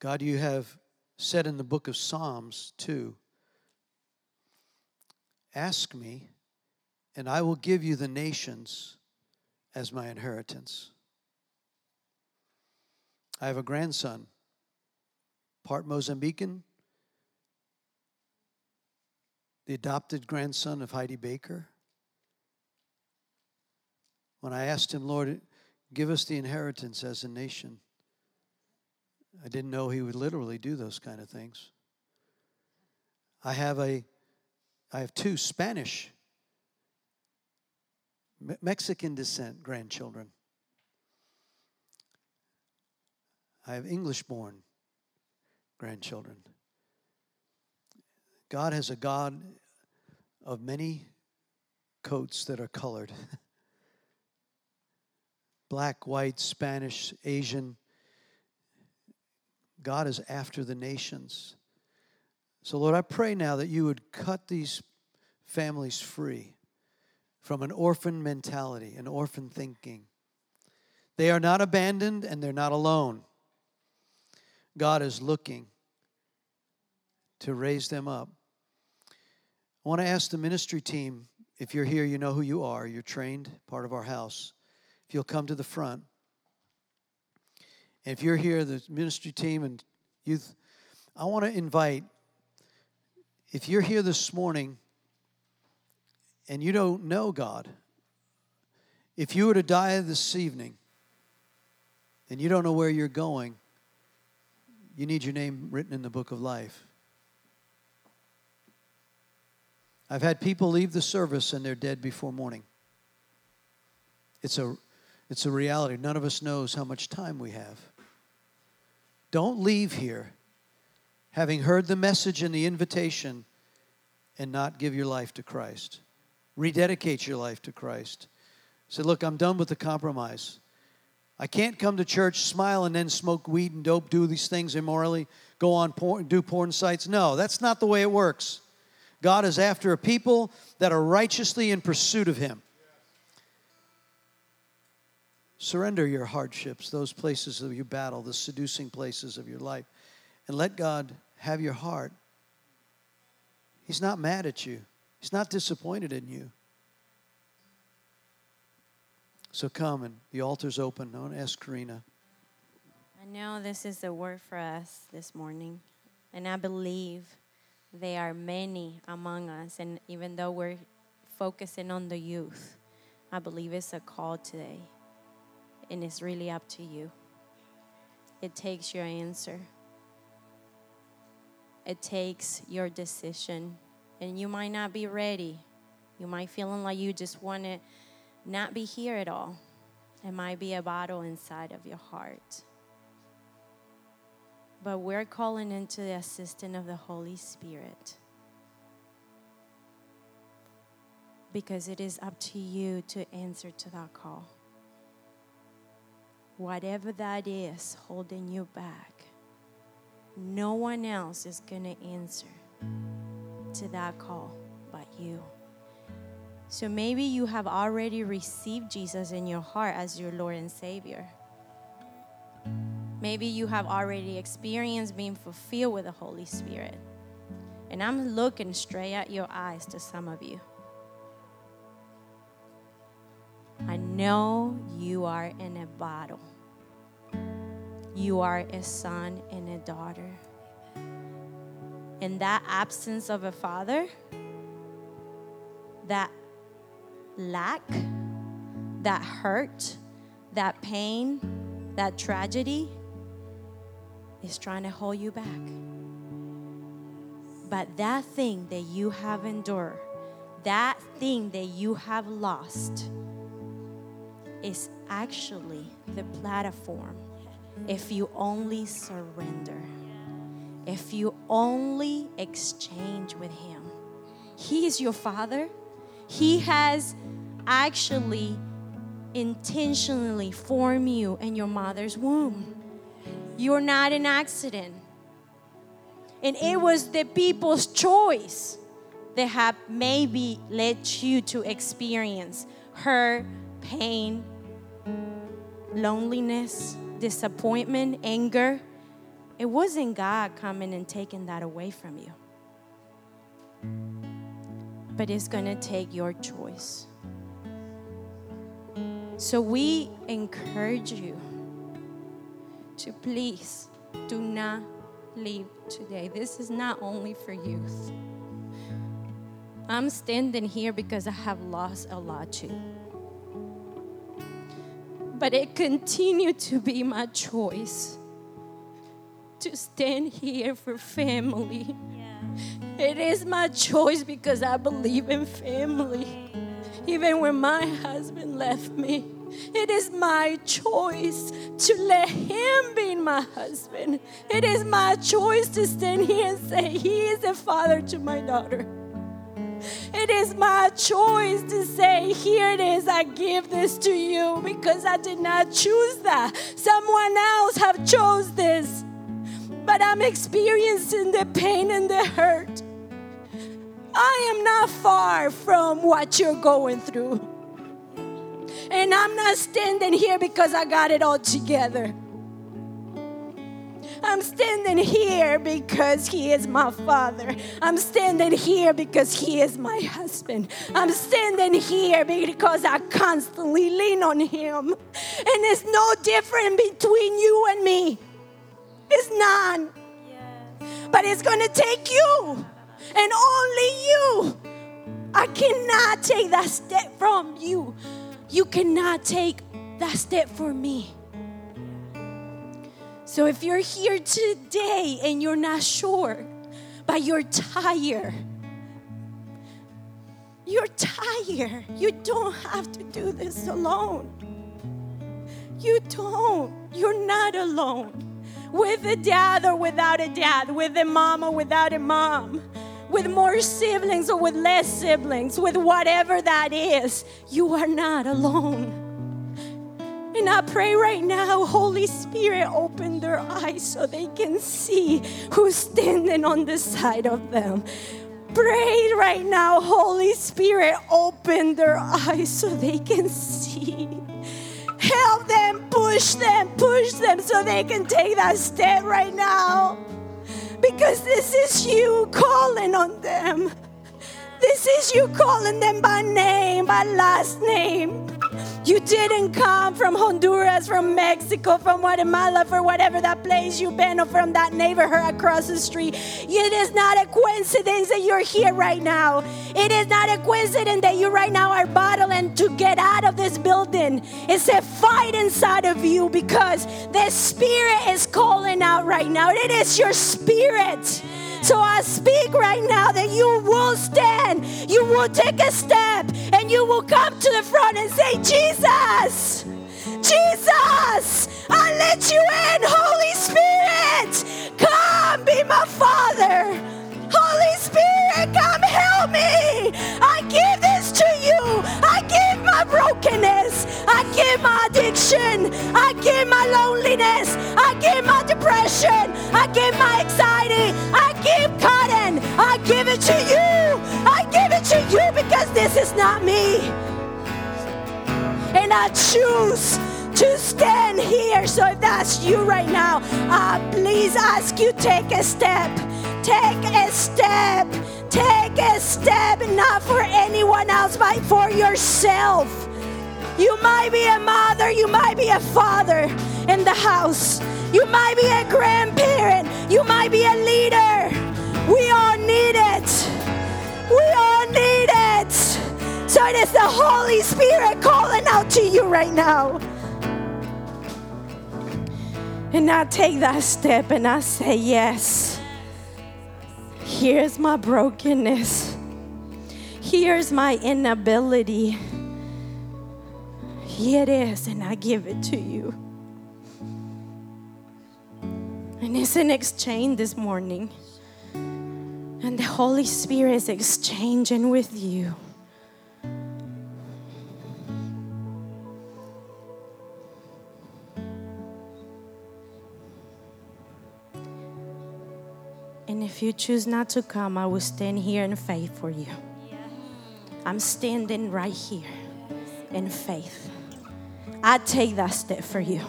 God, you have said in the book of Psalms, too, ask me and I will give you the nations as my inheritance. I have a grandson, part Mozambican, the adopted grandson of Heidi Baker. When I asked him, Lord, give us the inheritance as a nation, I didn't know he would literally do those kind of things. I have a I have two Spanish Mexican descent grandchildren. I have English born grandchildren. God has a God of many coats that are colored black, white, Spanish, Asian. God is after the nations. So, Lord, I pray now that you would cut these families free from an orphan mentality, an orphan thinking. They are not abandoned and they're not alone. God is looking to raise them up. I want to ask the ministry team if you're here, you know who you are, you're trained, part of our house. If you'll come to the front. And if you're here, the ministry team and youth, I want to invite, if you're here this morning and you don't know God, if you were to die this evening and you don't know where you're going, you need your name written in the book of life. I've had people leave the service and they're dead before morning. It's a, it's a reality. None of us knows how much time we have. Don't leave here having heard the message and the invitation and not give your life to Christ. Rededicate your life to Christ. Say, look, I'm done with the compromise. I can't come to church, smile, and then smoke weed and dope, do these things immorally, go on porn, do porn sites. No, that's not the way it works. God is after a people that are righteously in pursuit of Him. Surrender your hardships, those places of your battle, the seducing places of your life, and let God have your heart. He's not mad at you, He's not disappointed in you. So come, and the altar's open. I want ask Karina. I know this is the word for us this morning, and I believe there are many among us, and even though we're focusing on the youth, I believe it's a call today, and it's really up to you. It takes your answer, it takes your decision, and you might not be ready. You might feeling like you just want to not be here at all. It might be a battle inside of your heart. But we're calling into the assistance of the Holy Spirit. Because it is up to you to answer to that call. Whatever that is holding you back, no one else is going to answer to that call but you. So maybe you have already received Jesus in your heart as your Lord and Savior. Maybe you have already experienced being fulfilled with the Holy Spirit. And I'm looking straight at your eyes to some of you. Know you are in a battle. You are a son and a daughter. In that absence of a father, that lack, that hurt, that pain, that tragedy, is trying to hold you back. But that thing that you have endured, that thing that you have lost, is actually the platform if you only surrender, if you only exchange with Him. He is your Father. He has actually intentionally formed you in your mother's womb. You're not an accident. And it was the people's choice that have maybe led you to experience hurt, pain, loneliness, disappointment, anger. It wasn't God coming and taking that away from you. But it's going to take your choice. So we encourage you to please do not leave today. This is not only for youth. I'm standing here because I have lost a lot too. But it continued to be my choice to stand here for family. Yeah. It is my choice because I believe in family. Even when my husband left me. It is my choice to let Him be my husband. It is my choice to stand here and say, He is a father to my daughter. It is my choice to say, It is, I give this to you because I did not choose that. Someone else have chose this. But I'm experiencing the pain and the hurt. I am not far from what you're going through. And I'm not standing here because I got it all together. I'm standing here because He is my Father. I'm standing here because He is my husband. I'm standing here because I constantly lean on Him. And it's no different between you and me. It's none. But it's going to take you and only you. I cannot take that step from you. You cannot take that step for me. So if you're here today and you're not sure, but you're tired, you're tired. You don't have to do this alone. You don't. You're not alone. With a dad or without a dad, with a mom or without a mom, with more siblings or with less siblings, with whatever that is, you are not alone. And I pray right now, Holy Spirit, open their eyes so they can see who's standing on the side of them. Pray right now, Holy Spirit, open their eyes so they can see. Help them, push them, push them so they can take that step right now. Because this is you calling on them. This is you calling them by name, by last name. You didn't come from Honduras, from Mexico, from Guatemala, for whatever that place you've been, or from that neighborhood across the street. It is not a coincidence that you're here right now. It is not a coincidence that you right now are battling to get out of this building. It's a fight inside of you because the Spirit is calling out right now. It is your spirit. So I speak right now that you will stand, you will take a step, and you will come to the front and say, Jesus, Jesus, I let you in, Holy Spirit. Come be my Father. Brokenness. I give my addiction. I give my loneliness. I give my depression. I give my anxiety. I give cotton. I give it to you. I give it to you because this is not me. And I choose to stand here. So if that's you right now, uh, please ask you take a step. Take a step. Take a step, not for anyone else, but for yourself. You might be a mother, you might be a father in the house, you might be a grandparent, you might be a leader. We all need it. We all need it. So it is the Holy Spirit calling out to you right now. And I take that step and I say, Yes. Here's my brokenness. Here's my inability. Here it is, and I give it to you. And it's an exchange this morning. And the Holy Spirit is exchanging with you. And if you choose not to come, I will stand here in faith for you. I'm standing right here in faith. I take that step for you.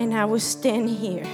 And I will stand here